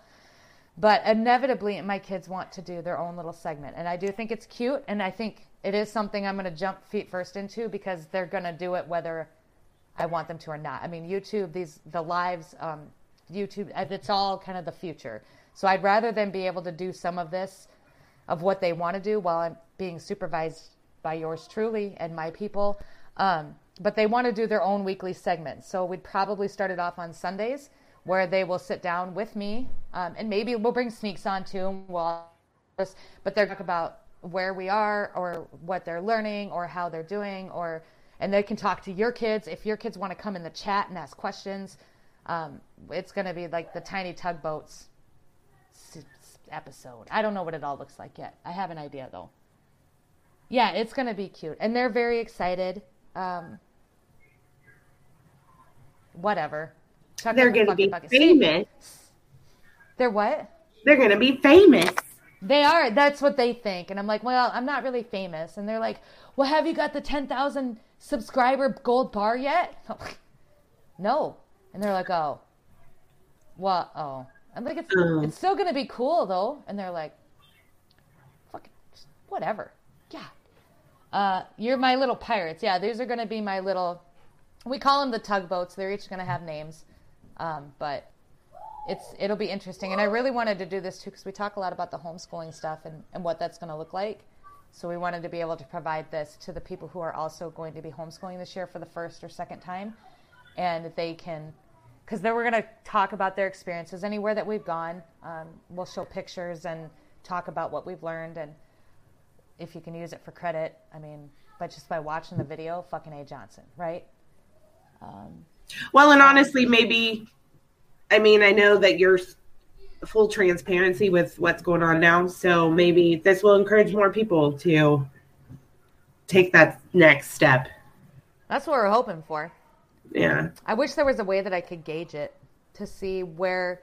But inevitably, my kids want to do their own little segment. And I do think it's cute. And I think it is something I'm going to jump feet first into because they're going to do it whether I want them to or not. I mean, YouTube, these, the lives, um, YouTube, uh, it's all kind of the future. So I'd rather them be able to do some of this, of what they want to do while I'm being supervised by yours truly and my people. Um, but they want to do their own weekly segments. So we'd probably start it off on Sundays where they will sit down with me um, and maybe we'll bring sneaks on too. We'll, but they're talk about where we are or what they're learning or how they're doing or and they can talk to your kids if your kids want to come in the chat and ask questions um, it's going to be like the tiny tugboats episode i don't know what it all looks like yet i have an idea though yeah it's going to be cute and they're very excited um, whatever Chuck They're going to be bucket. famous. they're what They're gonna be famous. They are. That's what they think. And I'm like, well, I'm not really famous. And they're like, well, have you got the 10,000 subscriber gold bar yet? [LAUGHS] Like, no. And they're like, oh, what? Oh, I'm like, it's Oh. it's still gonna be cool though. And they're like, fucking whatever. Yeah. Uh, you're my little pirates. Yeah, these are gonna be my little. We call them the tugboats. They're each gonna have names, um, but it's it'll be interesting. And I really wanted to do this too because we talk a lot about the homeschooling stuff and, and what that's going to look like. So we wanted to be able to provide this to the people who are also going to be homeschooling this year for the first or second time, and they can, because then we're going to talk about their experiences anywhere that we've gone. Um, we'll show pictures and talk about what we've learned and if you can use it for credit. I mean, but just by watching the video, fucking A Johnson, right? Um, Well, and honestly, maybe, I mean, I know that you're full transparency with what's going on now, so maybe this will encourage more people to take that next step. that's what we're hoping for. Yeah. I wish there was a way that I could gauge it to see where.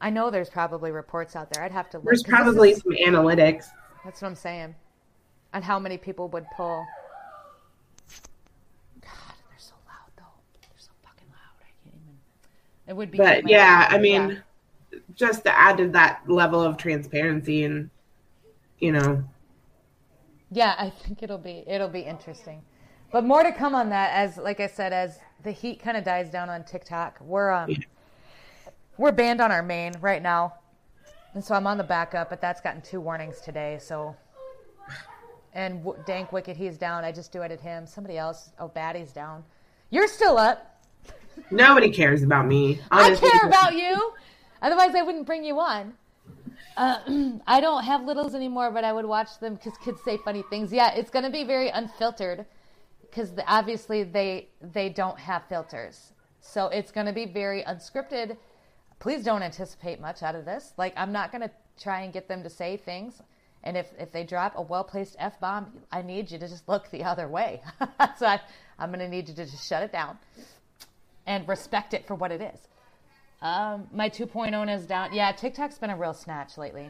I know there's probably reports out there. I'd have to look. There's probably is- some analytics. That's what I'm saying. And how many people would pull. God, they're so loud though. They're so fucking loud. I can't even. It would be. But yeah, I mean, yeah. just to add to that level of transparency and, you know, Yeah, I think it'll be it'll be interesting. But more to come on that as like I said, as the heat kind of dies down on TikTok. We're um Yeah. we're banned on our main right now. And so I'm on the backup, but that's gotten two warnings today, so and w- Dank Wicked, he's down. I just duetted him. Somebody else, oh, Batty's down. You're still up. nobody cares about me. honestly. I care about you. Otherwise, I wouldn't bring you on. Uh, [CLEARS THROAT] I don't have littles anymore, but I would watch them because kids say funny things. Yeah, it's going to be very unfiltered because obviously they they don't have filters, so it's going to be very unscripted. Please don't anticipate much out of this. Like I'm not going to try and get them to say things. And if, if they drop a well placed F bomb, I need you to just look the other way. [LAUGHS] so I, I'm going to need you to just shut it down and respect it for what it is. Um, my 2.0 is down. Yeah, TikTok's been a real snatch lately.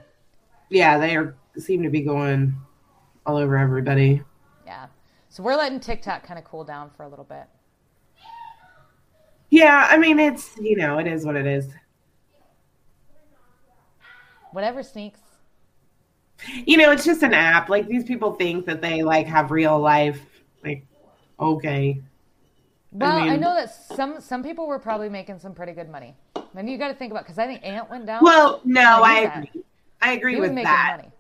Yeah, they are seem to be going all over everybody. Yeah. So we're letting TikTok kind of cool down for a little bit. Yeah, I mean, it's, you know, it is what it is. Whatever sneaks. You know, it's just an app. Like these people think that they like have real life. Like, okay. Well, I, mean- know that some some people were probably making some pretty good money. Then you got to think about because I think Ant went down. Well, no, I I that. agree. I agree he with that. money.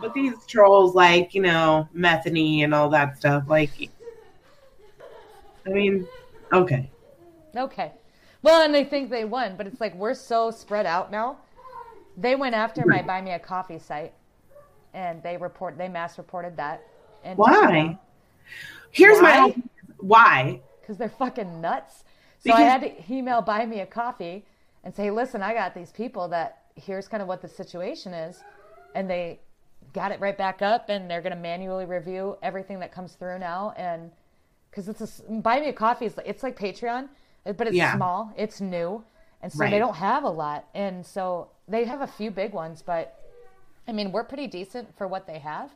But these trolls, like, you know, Methany and all that stuff, like, I mean, okay. Okay. Well, and they think they won, but it's like we're so spread out now. They went after my buy me a coffee site, and they report they mass reported that. And Why? Here's Why? my why. because they're fucking nuts. So I had to email buy me a coffee and say, listen, I got these people that here's kind of what the situation is, and they got it right back up, and they're going to manually review everything that comes through now, and because it's a buy me a coffee is it's like Patreon, but it's Yeah. small, it's new, and so Right. they don't have a lot, and so they have a few big ones, but I mean we're pretty decent for what they have.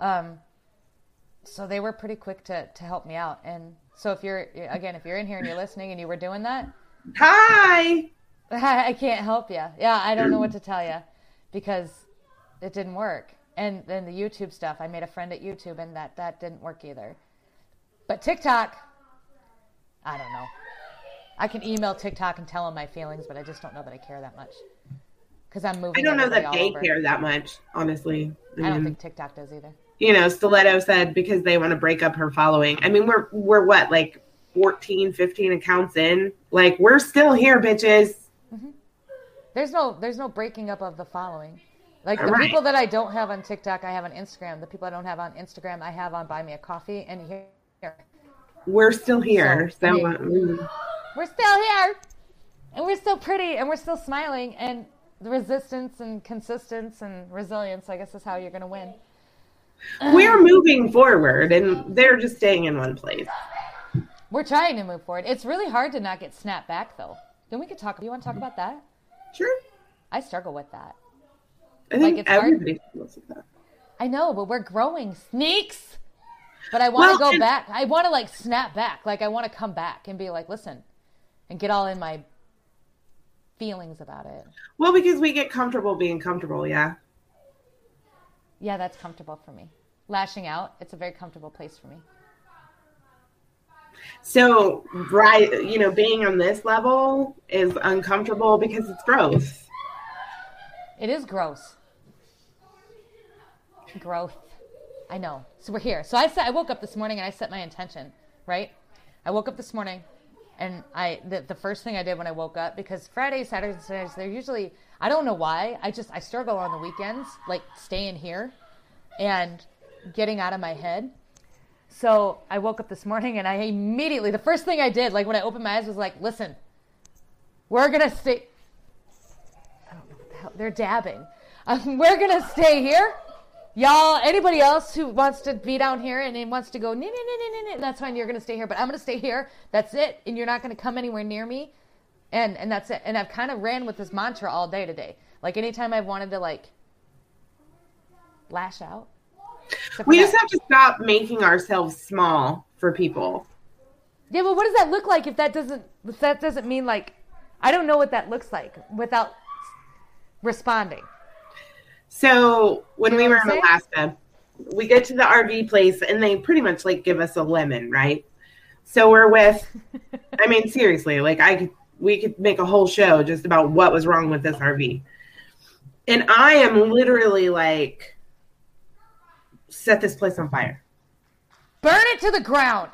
Um, so they were pretty quick to, to help me out. And so if you're again, if you're in here and you're listening and you were doing that, Hi. [LAUGHS] I can't help you. Yeah, I don't know what to tell you because it didn't work. And then the YouTube stuff, I made a friend at YouTube, and that that didn't work either. But TikTok, I don't know. I can email TikTok and tell them my feelings, but I just don't know that I care that much because I'm moving. I don't know that they over. care that much, honestly. I, I don't mean, think TikTok does either. you know, Stiletto said because they want to break up her following. I mean, we're we're what, like 14, 15 accounts in? Like we're still here, bitches. There's no there's no breaking up of the following. Like the Right. people that I don't have on TikTok, I have on Instagram. The people I don't have on Instagram, I have on Buy Me a Coffee. And here. We're still here. So, So, uh, mm. we're still here, and we're still pretty, and we're still smiling. And resistance and consistence and resilience, I guess, is how you're going to win. we're moving forward, and they're just staying in one place. We're trying to move forward. It's really hard to not get snapped back, though. Then we could talk. Do you want to talk about that? Sure. I struggle with that. I think it's hard. everybody feels like that. I know, but we're growing sneaks. But I want to Well, go and- back. I want to like snap back. Like I want to come back and be like, listen, and get all in my feelings about it. Well, because we get comfortable being comfortable, yeah. Yeah, that's comfortable for me. Lashing out, it's a very comfortable place for me. So, right, you know, being on this level is uncomfortable because it's gross. It is gross. Growth. I know. So we're here. So I said I woke up this morning and I set my intention, right? I woke up this morning and I the, the first thing I did when I woke up because Friday, Saturday, Sundays they're usually I don't know why. I just I struggle on the weekends, like staying here and getting out of my head. So I woke up this morning and I immediately the first thing I did, like when I opened my eyes, was like, listen, we're gonna stay I don't know what the hell they're dabbing. Um, [LAUGHS] we're gonna stay here. Y'all, anybody else who wants to be down here and wants to go, nah, nah, nah, nah, nah, that's fine. You're gonna stay here, but I'm gonna stay here. That's it, and you're not gonna come anywhere near me, and and that's it. And I've kind of ran with this mantra all day today. Like anytime I've wanted to like lash out. We just have to stop making ourselves small for people. Yeah, but what does that look like if that doesn't if that doesn't mean like I don't know what that looks like without responding. So when You we were in I'm Alaska, we get to the RV place and they pretty much like give us a lemon, right? So we're with, I mean, seriously, like I could, we could make a whole show just about what was wrong with this RV. And I am literally like, set this place on fire. Burn it to the ground.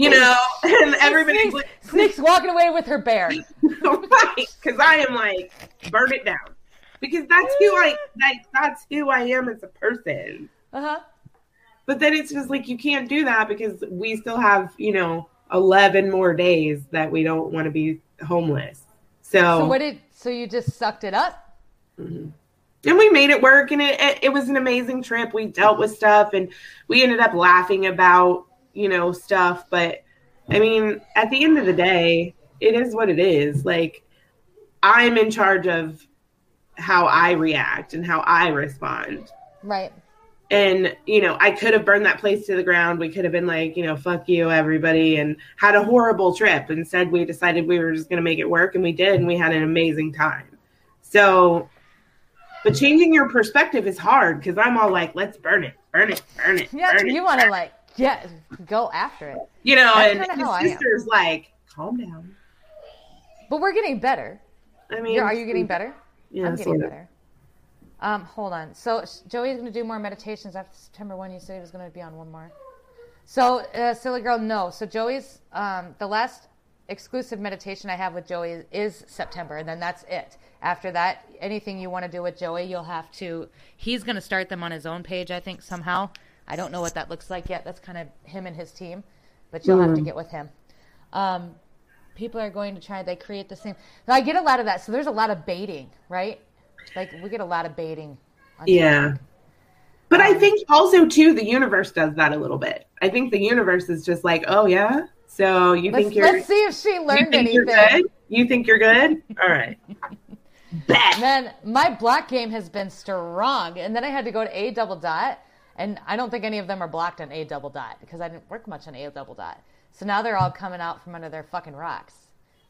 You know, [LAUGHS] and everybody's Sneak's, walking away with her bear. [LAUGHS] right? Because I am like, burn it down. Because that's who I like. That's who I am as a person. Uh huh. But then it's just like you can't do that because we still have, you know, eleven more days that we don't want to be homeless. So, So what did? So you just sucked it up? and we made it work, and it it was an amazing trip. We dealt with stuff, and we ended up laughing about you know stuff. But I mean, at the end of the day, it is what it is. Like I'm in charge of how I react and how I respond. Right. and you know i could have burned that place to the ground we could have been like you know fuck you everybody and had a horrible trip instead we decided we were just going to make it work and we did and we had an amazing time so but changing your perspective is hard because i'm all like let's burn it burn it burn it Yeah. burn You want to like yeah, go after it. you know That's and kinda how I his sister's like calm down But we're getting better. i mean You're, are you getting better? yeah I'm getting better. Um, hold on. So Joey's going to do more meditations after September one. You said he was going to be on one more. So uh, silly girl, no. So Joey's um, the last exclusive meditation I have with Joey is, is September, and then that's it. After that, anything you want to do with Joey, you'll have to. He's going to start them on his own page, I think somehow. I don't know what that looks like yet. That's kind of him and his team, but you'll have to get with him. Um, people are going to try. They create the same. Now, I get a lot of that. So there's a lot of baiting, right? Like we get a lot of baiting. Yeah. But I Um, think also too the universe does that a little bit. I think the universe is just like, oh yeah, so you Let's, think you're let's see if she you learned you're anything. good? You think you're good? All right. [LAUGHS] Bet. Man, my block game has been strong, and then I had to go to A double dot, and I don't think any of them are blocked on A double dot because I didn't work much on A double dot. So now they're all coming out from under their fucking rocks.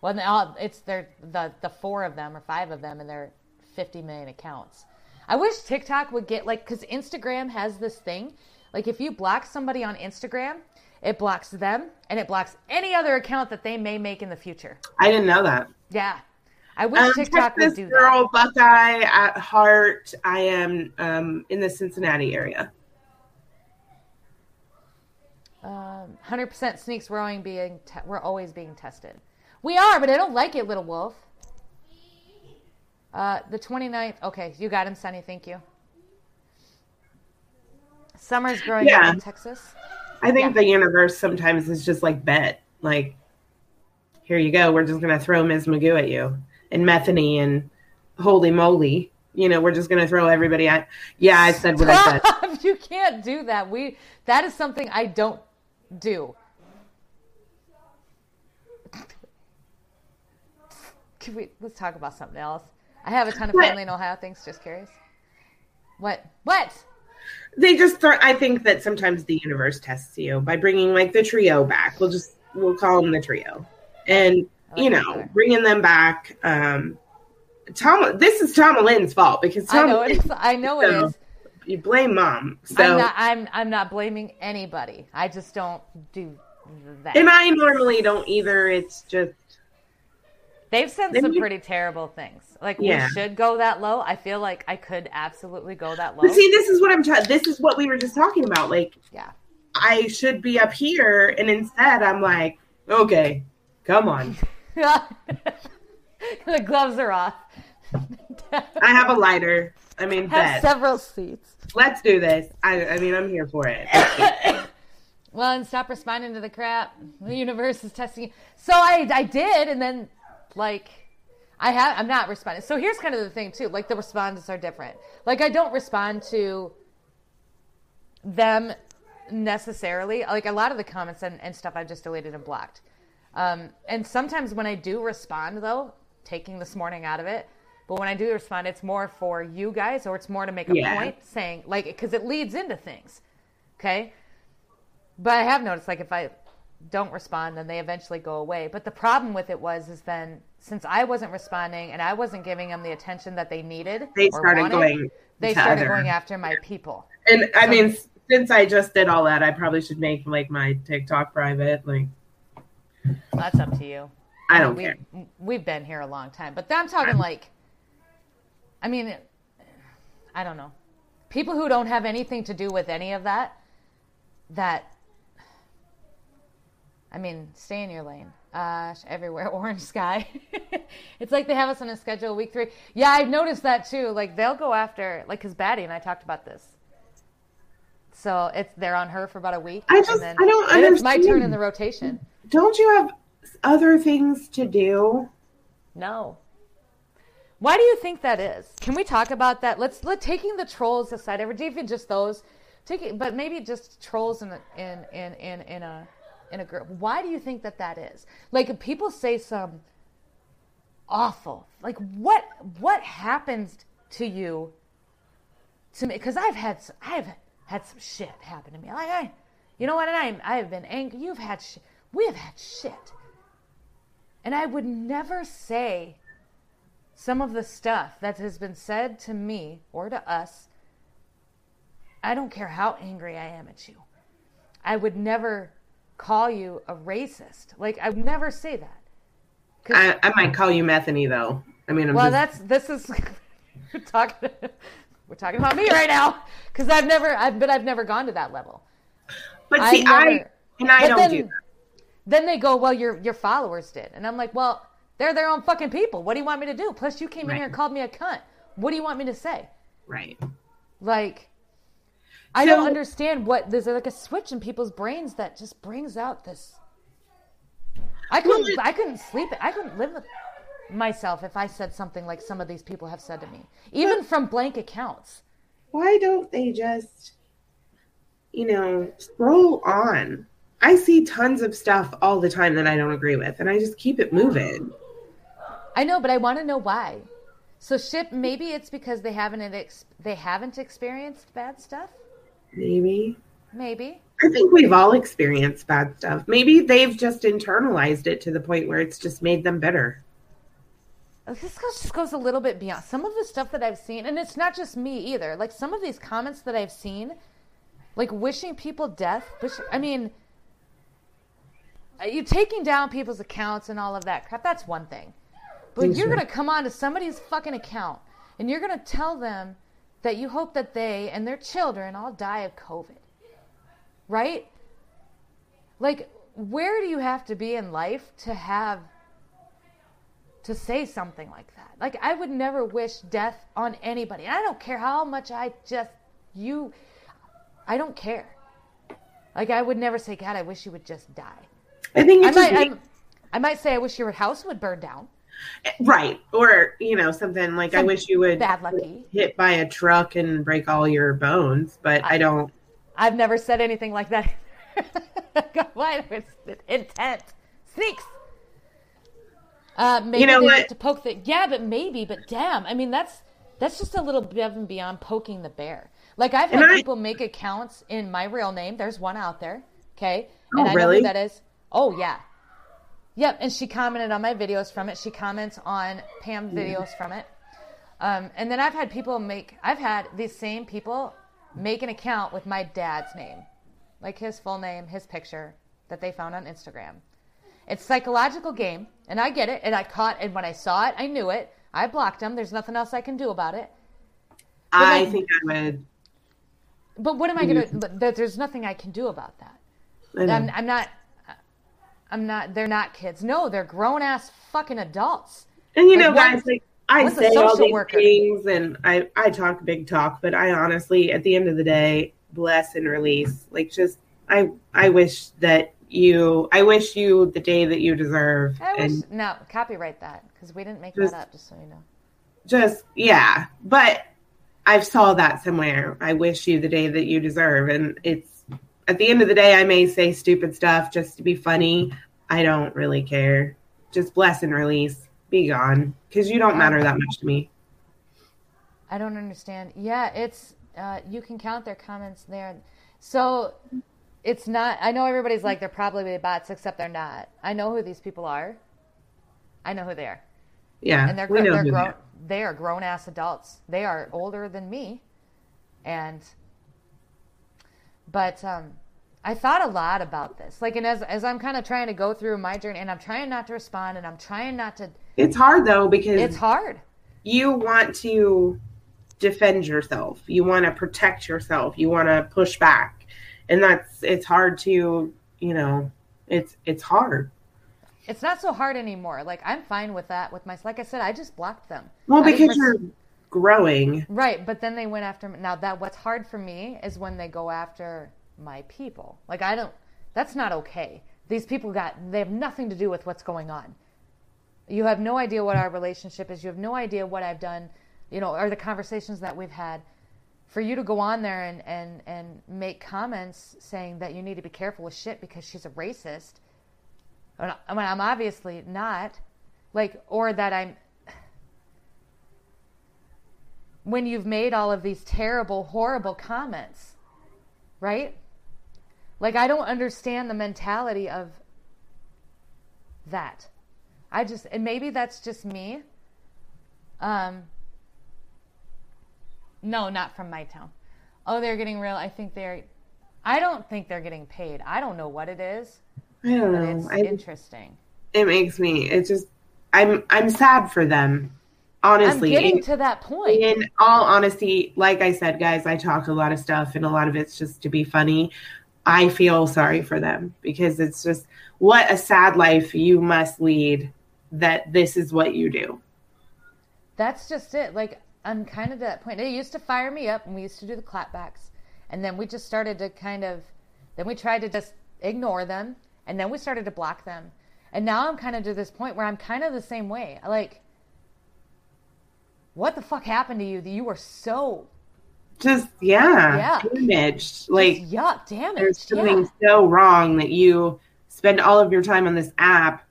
Well, all, it's their the the four of them or five of them, and they're 50 million accounts. I wish TikTok would get like because Instagram has this thing, like if you block somebody on Instagram, it blocks them and it blocks any other account that they may make in the future. I didn't know that. Yeah, I wish Um, TikTok would Texas do that. girl, Buckeye at heart. I am um, in the Cincinnati area. Um, 100% sneaks rowing being te- we're always being tested. We are, but I don't like it, little wolf. Uh, the 29th. Okay, you got him, Sonny. Thank you. Summer's growing Yeah. up in Texas. I think Yeah. the universe sometimes is just like bet. Like, here you go. We're just gonna throw Ms. Magoo at you and Methany and holy moly. You know, we're just gonna throw everybody at. Yeah, I said what I said. [LAUGHS] You can't do that. We that is something I don't do. [LAUGHS] Can we let's talk about something else? I have a ton of What? family in Ohio. Thanks. Just curious. What? What? They just throw. I think that sometimes the universe tests you by bringing like the trio back. We'll just we'll call them the trio, and like you know bringing them back. Um, Tom, this is Tom Lynn's fault because I know it is. I know it is. You blame mom. So I'm not. I'm. I'm not blaming anybody. I just don't do that. and I normally don't either. It's just They've said some pretty terrible things. Like Yeah. we should go that low. I feel like I could absolutely go that low. But see, this is what I'm. T- this is what we were just talking about. Like, Yeah. I should be up here, and instead, I'm like, okay, come on. [LAUGHS] the gloves are off. I have a lighter. I mean, have bet. several seats. Let's do this. I, I mean, I'm here for it. [COUGHS] Well, and stop responding to the crap. The universe is testing you. So I, I did, and then, like, I have. I'm not responding. So here's kind of the thing too. Like the responses are different. Like I don't respond to them necessarily. Like a lot of the comments and, and stuff I've just deleted and blocked. Um, and sometimes when I do respond, though, taking this morning out of it, but when I do respond, it's more for you guys, or it's more to make a Yeah. point, saying like because it leads into things. Okay. But I have noticed, like, if I don't respond, then they eventually go away. But the problem with it was, is then since I wasn't responding and I wasn't giving them the attention that they needed, They started wanted, going. They started other- going after my people. And I mean, since I just did all that, I probably should make like my TikTok private. Like, That's up to you. I don't we've, care. We've been here a long time, but I'm talking like, I mean, I don't know, people who don't have anything to do with any of that. That, I mean, stay in your lane. Uh, everywhere, [LAUGHS] orange sky. [LAUGHS] it's like they have us on a schedule week three. Yeah, I've noticed that too. Like they'll go after, like, cause Batty and I talked about this. So it's they're on her for about a week. I and just- then, I don't and It's my turn in the rotation. Don't you have other things to do? No. Why do you think that is? Can we talk about that? Let's let taking the trolls aside, or even just those, taking but maybe just trolls in in in in in a in a group. Why do you think that that is? Like people say some awful, like what what happens to you? To me, because I've had I've had some shit happen to me. Like I, you know what? And I I have been angry. You've had shit. We have had shit. And I would never say some of the stuff that has been said to me or to us. I don't care how angry I am at you. I would never call you a racist. Like, I would never say that. I, I might call you Methany though. I mean, I'm well, just, that's, this is, [LAUGHS] we're talking, we're talking about me right now. Because I've never, I've, but I've never gone to that level. but I see, I never- and I don't then- do that. Then they go, well, your your followers did, and I'm like, well, they're their own fucking people. What do you want me to do? Plus, you came in here and called me a cunt. What do you want me to say? Right. Like, I So- don't understand what there's like a switch in people's brains that just brings out this. I couldn't. Well, I couldn't sleep. I couldn't live with myself if I said something like some of these people have said to me, even from blank accounts. Why don't they just, you know, scroll on? I see tons of stuff all the time that I don't agree with, and I just keep it moving. I know, but I want to know why. So ship. Maybe it's because they haven't ex- they haven't experienced bad stuff. Maybe. Maybe. I think we've all experienced bad stuff. Maybe they've just internalized it to the point where it's just made them bitter. This goes, just goes a little bit beyond some of the stuff that I've seen, and it's not just me either. Like some of these comments that I've seen, like wishing people death. Wish, I mean, uh, you taking down people's accounts and all of that crap. That's one thing, but you're gonna come onto somebody's fucking account and you're gonna tell them that you hope that they and their children all die of COVID, right? Like, where do you have to be in life to have to say something like that. Like I would never wish death on anybody. I don't care how much I just you I don't care. Like I would never say, God, I wish you would just die. I think I just might I might say I wish your house would burn down. Right, or you know, something like I wish you would Bad lucky. hit by a truck and break all your bones, but I, don't. I've never said anything like that. Why? It's [LAUGHS] intent. Sneaks. Uh, maybe You know what? to poke the yeah, but maybe, but damn, I mean that's that's just a little above and beyond poking the bear. Like I've had I- people make accounts in my real name. There's one out there, okay, Oh, and I know really? who that is. Oh yeah, yep. And she commented on my videos from it. She comments on Pam videos from it. Um, and then I've had people make. I've had these same people make an account with my dad's name, like his full name, his picture that they found on Instagram. It's psychological game, and I get it. And I caught, and when I saw it, I knew it. I blocked them. There's nothing else I can do about it. I like- think I would. But what am I gonna? But there's nothing I can do about that. I'm, I'm not. I'm not. They're not kids. No, they're grown ass fucking adults. And you Like, know, guys, like I say all these worker. things, and I I talk big talk, but I honestly, at the end of the day, bless and release. Like, just I I wish that you, I wish you the day that you deserve, I wish. No, copyright that because we didn't make Just- that up. Just so you know. just yeah. But I've saw that somewhere. I wish you the day that you deserve, and it's at the end of the day, I may say stupid stuff just to be funny. I don't really care. Just bless and release. Be gone, because you don't matter that much to me. I don't understand. Yeah, it's uh, you can count their comments there. So it's not. I know everybody's like they're probably bots, except they're not. I know who these people are. I know who they are, Yeah, and they're they're grown. They are grown ass adults. They are older than me, and but um, I thought a lot about this. Like, and as as I'm kind of trying to go through my journey, and I'm trying not to respond, and I'm trying not to. It's hard though because It's hard. you want to defend yourself. You want to protect yourself. You want to push back. And that's it's hard to, you know, it's it's hard. It's not so hard anymore. Like I'm fine with that. With my, like I said, I just blocked them. Well, because res- you're growing. right. But then they went after. Now that what's hard for me is when they go after my people. Like I don't. That's not okay. These people got. They have nothing to do with what's going on. You have no idea what our relationship is. You have no idea what I've done. You know, or the conversations that we've had. For you to go on there and and and make comments saying that you need to be careful with shit because she's a racist. I mean, I'm obviously not. Like, or that I'm. When you've made all of these terrible, horrible comments, right? Like, I don't understand the mentality of that. I just, and maybe that's just me. Um, no, not from my town. Oh, they're getting real. I think they're, I don't think they're getting paid. I don't know what it is, I don't but know. it's I, interesting. it makes me it's just I'm I'm sad for them. Honestly. I'm getting to that point. in all honesty, like I said, guys, I talk a lot of stuff and a lot of it's just to be funny. I feel sorry for them because it's just what a sad life you must lead that this is what you do. That's just it. Like I'm kind of to that point. They used to fire me up, and we used to do the clapbacks, and then we just started to kind of, then we tried to just ignore them, and then we started to block them, and now I'm kind of to this point where I'm kind of the same way. Like, what the fuck happened to you that you were so Just yeah, Yeah. damaged. Like just yuck, damn there's something yeah. so wrong that you spend all of your time on this app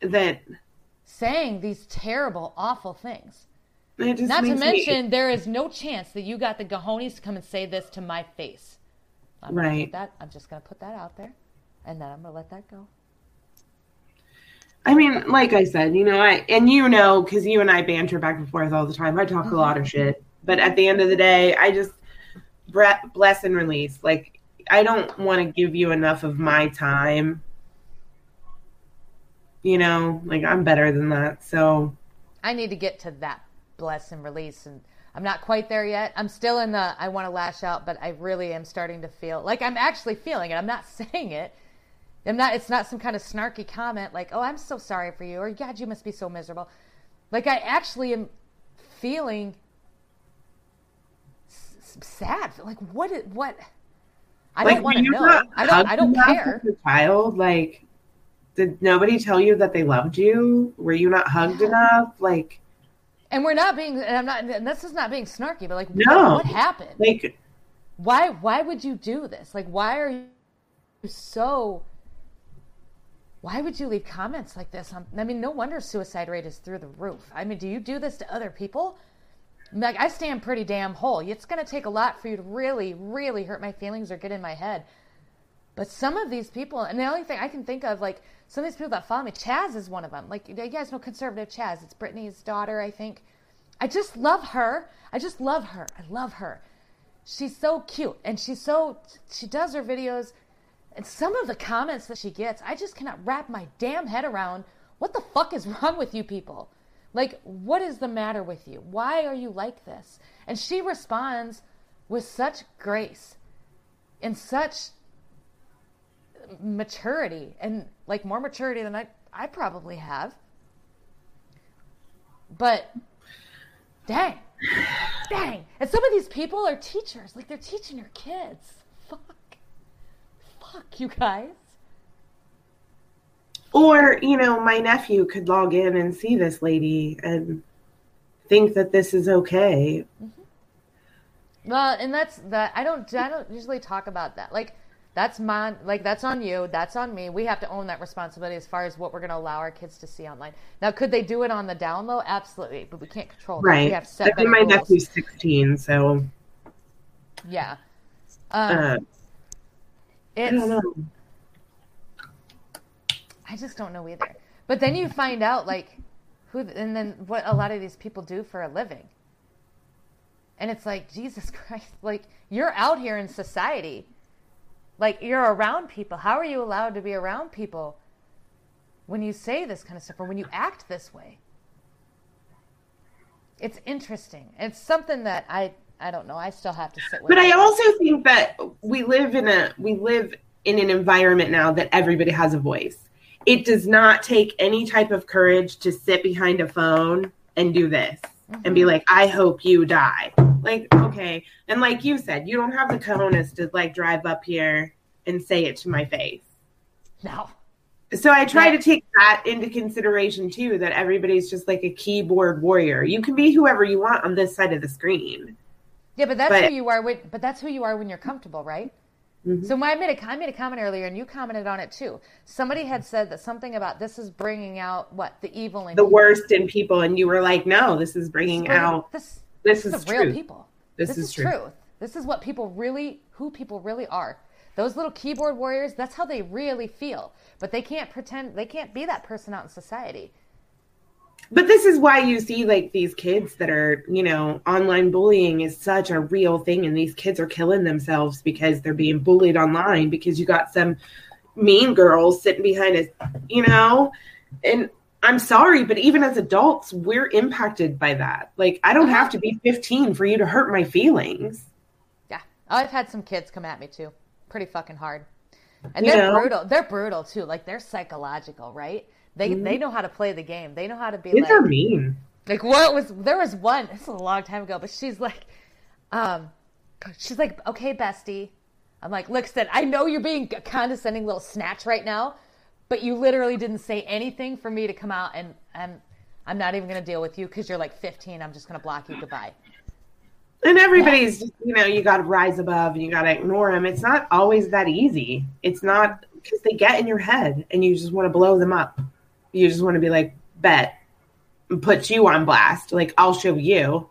that saying these terrible, awful things. Not to makes me- mention, there is no chance that you got the cojones to come and say this to my face. I'm Right. that. I'm just gonna put that out there, and then I'm gonna let that go. I mean, like I said, you know, I and you know, because you and I banter back and forth all the time. I talk a uh-huh. lot of shit, but at the end of the day, I just bre- bless and release. Like I don't want to give you enough of my time. You know, like I'm better than that. So I need to get to that bless and release, and I'm not quite there yet. I'm still in the I want to lash out, but I really am starting to feel like I'm actually feeling it. I'm not [LAUGHS] saying it. I'm not. It's not some kind of snarky comment like, "Oh, I'm so sorry for you," or "God, you must be so miserable." Like I actually am feeling s- sad. Like what? Is, what? I like don't want to know. I don't. I don't care. child, like did nobody tell you that they loved you? Were you not hugged Yeah. enough? Like And we're not being. And I'm not. And this is not being snarky, but like, No. what, what happened? like why why would you do this like why are you so why would you leave comments like this? On, I mean, no wonder suicide rate is through the roof. I mean, do you do this to other people? Like, I stand pretty damn whole. It's going to take a lot for you to really, really hurt my feelings or get in my head. But some of these people, and the only thing I can think of, like some of these people that follow me, Chaz is one of them. Like you guys know conservative Chaz. It's Brittany's daughter, I think. I just love her. I just love her. I love her. She's so cute, and she's so she does her videos, and some of the comments that she gets, I just cannot wrap my damn head around. What the fuck is [LAUGHS] wrong with you people? Like, what is the matter with you? Why are you like this? And she responds with such grace and such maturity and like more maturity than I, I probably have. But dang, dang. And some of these people are teachers. Like they're teaching your kids. Fuck. You guys. Or, you know, my nephew could log in and see this lady and think that this is okay. Mm-hmm. Well, and that's that. I don't. I don't usually talk about that. Like, that's my like that's on you. That's on me. We have to own that responsibility as far as what we're going to allow our kids to see online. Now, could they do it on the down low? Absolutely, but we can't control. That. Right. We have set I think my rules. nephew's sixteen, so Yeah. Um, uh, I it's. don't know. I just don't know either. But then you find out like who and then what a lot of these people do for a living. And it's like Jesus [LAUGHS] Christ, like you're out here in society. Like you're around people. How are you allowed to be around people when you say this kind of stuff or when you act this way? It's interesting. It's something that I I don't know. I still have to sit with. But I it. also think that we live in a we live in an environment now that everybody has a voice. It does not take any type of courage to sit behind a phone and do this and be mm-hmm. like, I hope you die. Like, okay. And like you said, you don't have the cojones to like drive up here and say it to my face. no. So I try Yeah. to take that into consideration too, that everybody's just like a keyboard warrior. You can be whoever you want on this side of the screen. Yeah, but that's But- who you are. When, but that's who you are when you're comfortable, right? Mhm. So I made a I made a comment earlier, and you commented on it too. Somebody had said that something about this is bringing out what the evil in The people. worst in people, and you were like, "No, this is bringing Bringing- out. this. This This is is real people. This, This, is, is true." truth. This is what people really, who people really are. Those little keyboard warriors. That's how they really feel. But they can't pretend. They can't be that person out in society. But this is why you see like these kids that are, you know, online bullying is such a real thing, and these kids are killing themselves because they're being bullied online because you got some mean girls sitting behind us, you know, and. I'm sorry, but even as adults, we're impacted by that. Like, I don't have to be 15 for you to hurt my feelings. Yeah, I've had some kids come at me too, pretty fucking hard, and You they're know? brutal. They're brutal too. Like they're psychological, right? They Mhm. they know how to play the game. They know how to be Kids like are mean. like what was there was one. This was a long time ago, but she's like, um, she's like, okay, bestie. I'm like, look, I know you're being a condescending little snatch right now, but you literally didn't say anything for me to come out and and I'm not even gonna deal with you because you're like 15. I'm just gonna block you. Goodbye. And everybody's, you know, you got to rise above and you got to ignore them. It's not always that easy. It's not because they get in your head and you just want to blow them up. You just want to be like, bet, put you on blast. Like, I'll show you.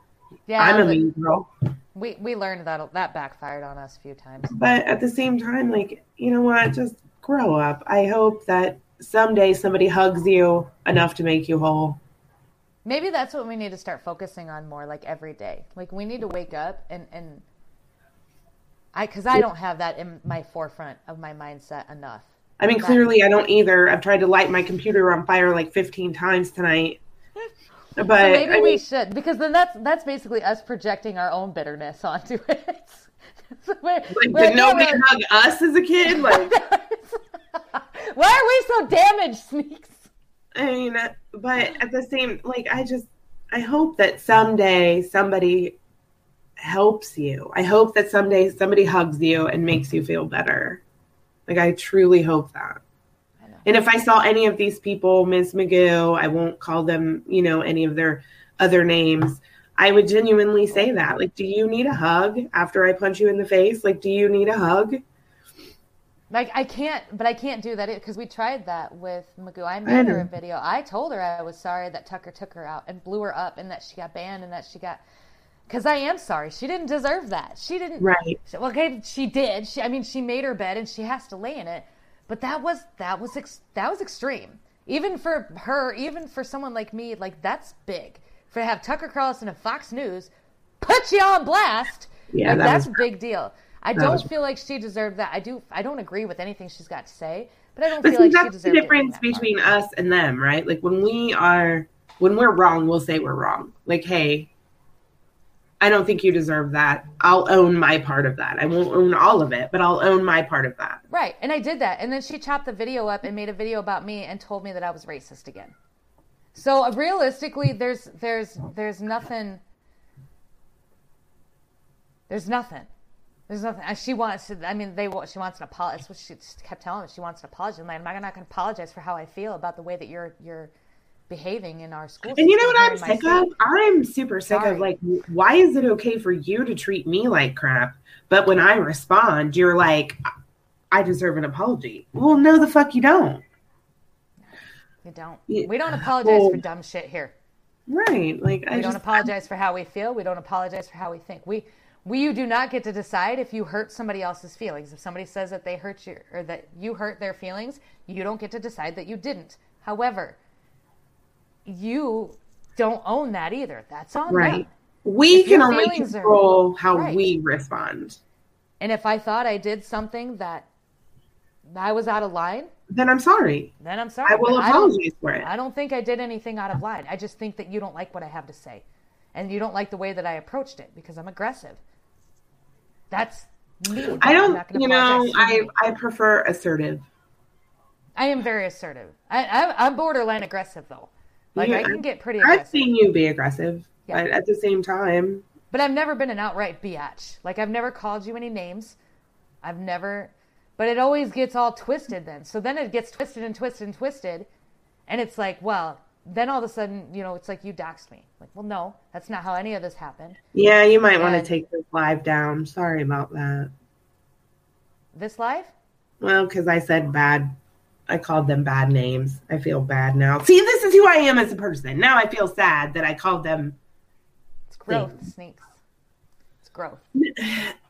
Yeah, I'm a mean girl. we we learned that that backfired on us a few times. But at the same time, like, you know what? Just grow up. I hope that someday somebody hugs you enough to make you whole. Maybe that's what we need to start focusing on more, like every day. Like we need to wake up and and I because I don't have that in my forefront of my mindset enough. I mean, clearly I don't either. I've tried to light my computer on fire like 15 times tonight. [LAUGHS] But So maybe I we should because then that's that's basically us projecting our own bitterness onto [LAUGHS] it. We're- like, we're did nobody never- hug us as a kid? Like, [LAUGHS] Why are we so damaged, Sneaks? I mean, uh, but at the same, like, I just, I hope that someday somebody helps you. I hope that someday somebody hugs you and makes you feel better. Like, I truly hope that. I know. And if I saw any of these people, Ms. Magoo, I won't call them, you know, any of their other names. I would genuinely say that. Like, do you need a hug after I punch you in the face? Like, do you need a hug? Like I can't, but I can't do that because we tried that with Magoo. I made her a video. I told her I was sorry that Tucker took her out and blew her up, and that she got banned, and that she got. Because I am sorry. She didn't deserve that. She didn't. Right. She- Well, okay, she did. She, I mean, she made her bed and she has to lay in it. But that was that was ex, that was extreme. Even for her, even for someone like me, like that's big. For to have Tucker Carlson of Fox News put you on blast, Yeah, like, that that's was- a big deal. I don't was- feel like she deserved that. I do. I don't agree with anything she's got to say, but I don't But feel see, like she that's the deserved in difference that part. between us and them, right? Like when we are, when we're wrong, we'll say we're wrong. Like, hey, I don't think you deserve that. I'll own my part of that. I won't own all of it, but I'll own my part of that. Right, and I did that, and then she chopped the video up and made a video about me and told me that I was racist again. So uh, realistically, there's there's there's nothing. There's nothing. There's nothing. uh, She wants. To, I mean, they. She wants an apology. That's what she kept telling me. She wants an apology. I'm like, I'm not going to apologize for how I feel about the way that you're you're behaving in our school. And you know what I'm here in my sick of? I'm super sick Sorry. of like, why is it okay for you to treat me like crap, but when I respond, you're like, I deserve an apology. Well, no, the fuck you don't. You don't. We don't [SIGHS] apologize Well- for dumb shit here. Right? Like, I We don't just, apologize for how we feel. We don't apologize for how we think. We we you do not get to decide if you hurt somebody else's feelings. If somebody says that they hurt you or that you hurt their feelings, you don't get to decide that you didn't. However, you don't own that either. That's on right. them. We If can only feelings are- control how Right. we respond. And if I thought I did something that I was out of line, Then I'm sorry. then I'm sorry. I will apologize for it. I don't think I did anything out of line. I just think that you don't like what I have to say. And you don't like the way that I approached it because I'm aggressive. That's me. I don't, you know, I. I prefer assertive. I am very assertive. I, I, I'm borderline aggressive though. Like Yeah, I can get pretty I've seen you be aggressive, Yeah. but at the same time, but I've never been an outright biatch. Like I've never called you any names. I've never, but it always gets all twisted then. So then it gets twisted and twisted and twisted, and it's like, well, then all of a sudden, you know, it's like you doxed me. Like, well, no, that's not how any of this happened. yeah, you might want to take this live down. Sorry about that. This live? Well, because I said bad, I called them bad names. I feel bad now. See, this is who I am as a person. Now I feel sad that I called them. It's growth, Thanks. Sneaks. It's growth.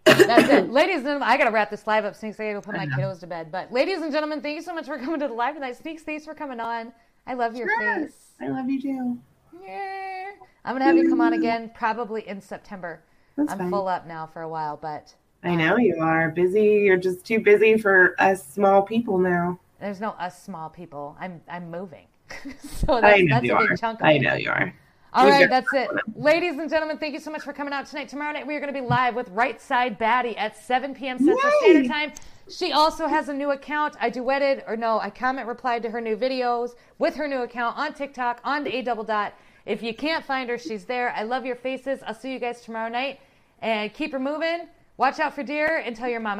That's it. [LAUGHS] Ladies and gentlemen, I gotta wrap this live up, Snakes. I gotta put my kiddos to bed. But ladies and gentlemen, thank you so much for coming to the live tonight. Snakes, thanks for coming on. I love your Yes, face. I love you too. Yeah. I'm gonna have you come on mm. again probably in September. That's I'm fine. full up now for a while, but I know you are busy. You're just too busy for us small people now. There's no us small people. I'm I'm moving. [LAUGHS] so I that's, know that's you a big are. chunk of I it. know you are. All right, that's it. Ladies and gentlemen, thank you so much for coming out tonight. Tomorrow night, we are going to be live with Right Side Baddie at 7 p.m. Central Yay! Standard Time. She also has a new account. I duetted, or no, I comment replied to her new videos with her new account on TikTok, on the A Double Dot. If you can't find her, she's there. I love your faces. I'll see you guys tomorrow night. And keep her moving. Watch out for deer and tell your mom.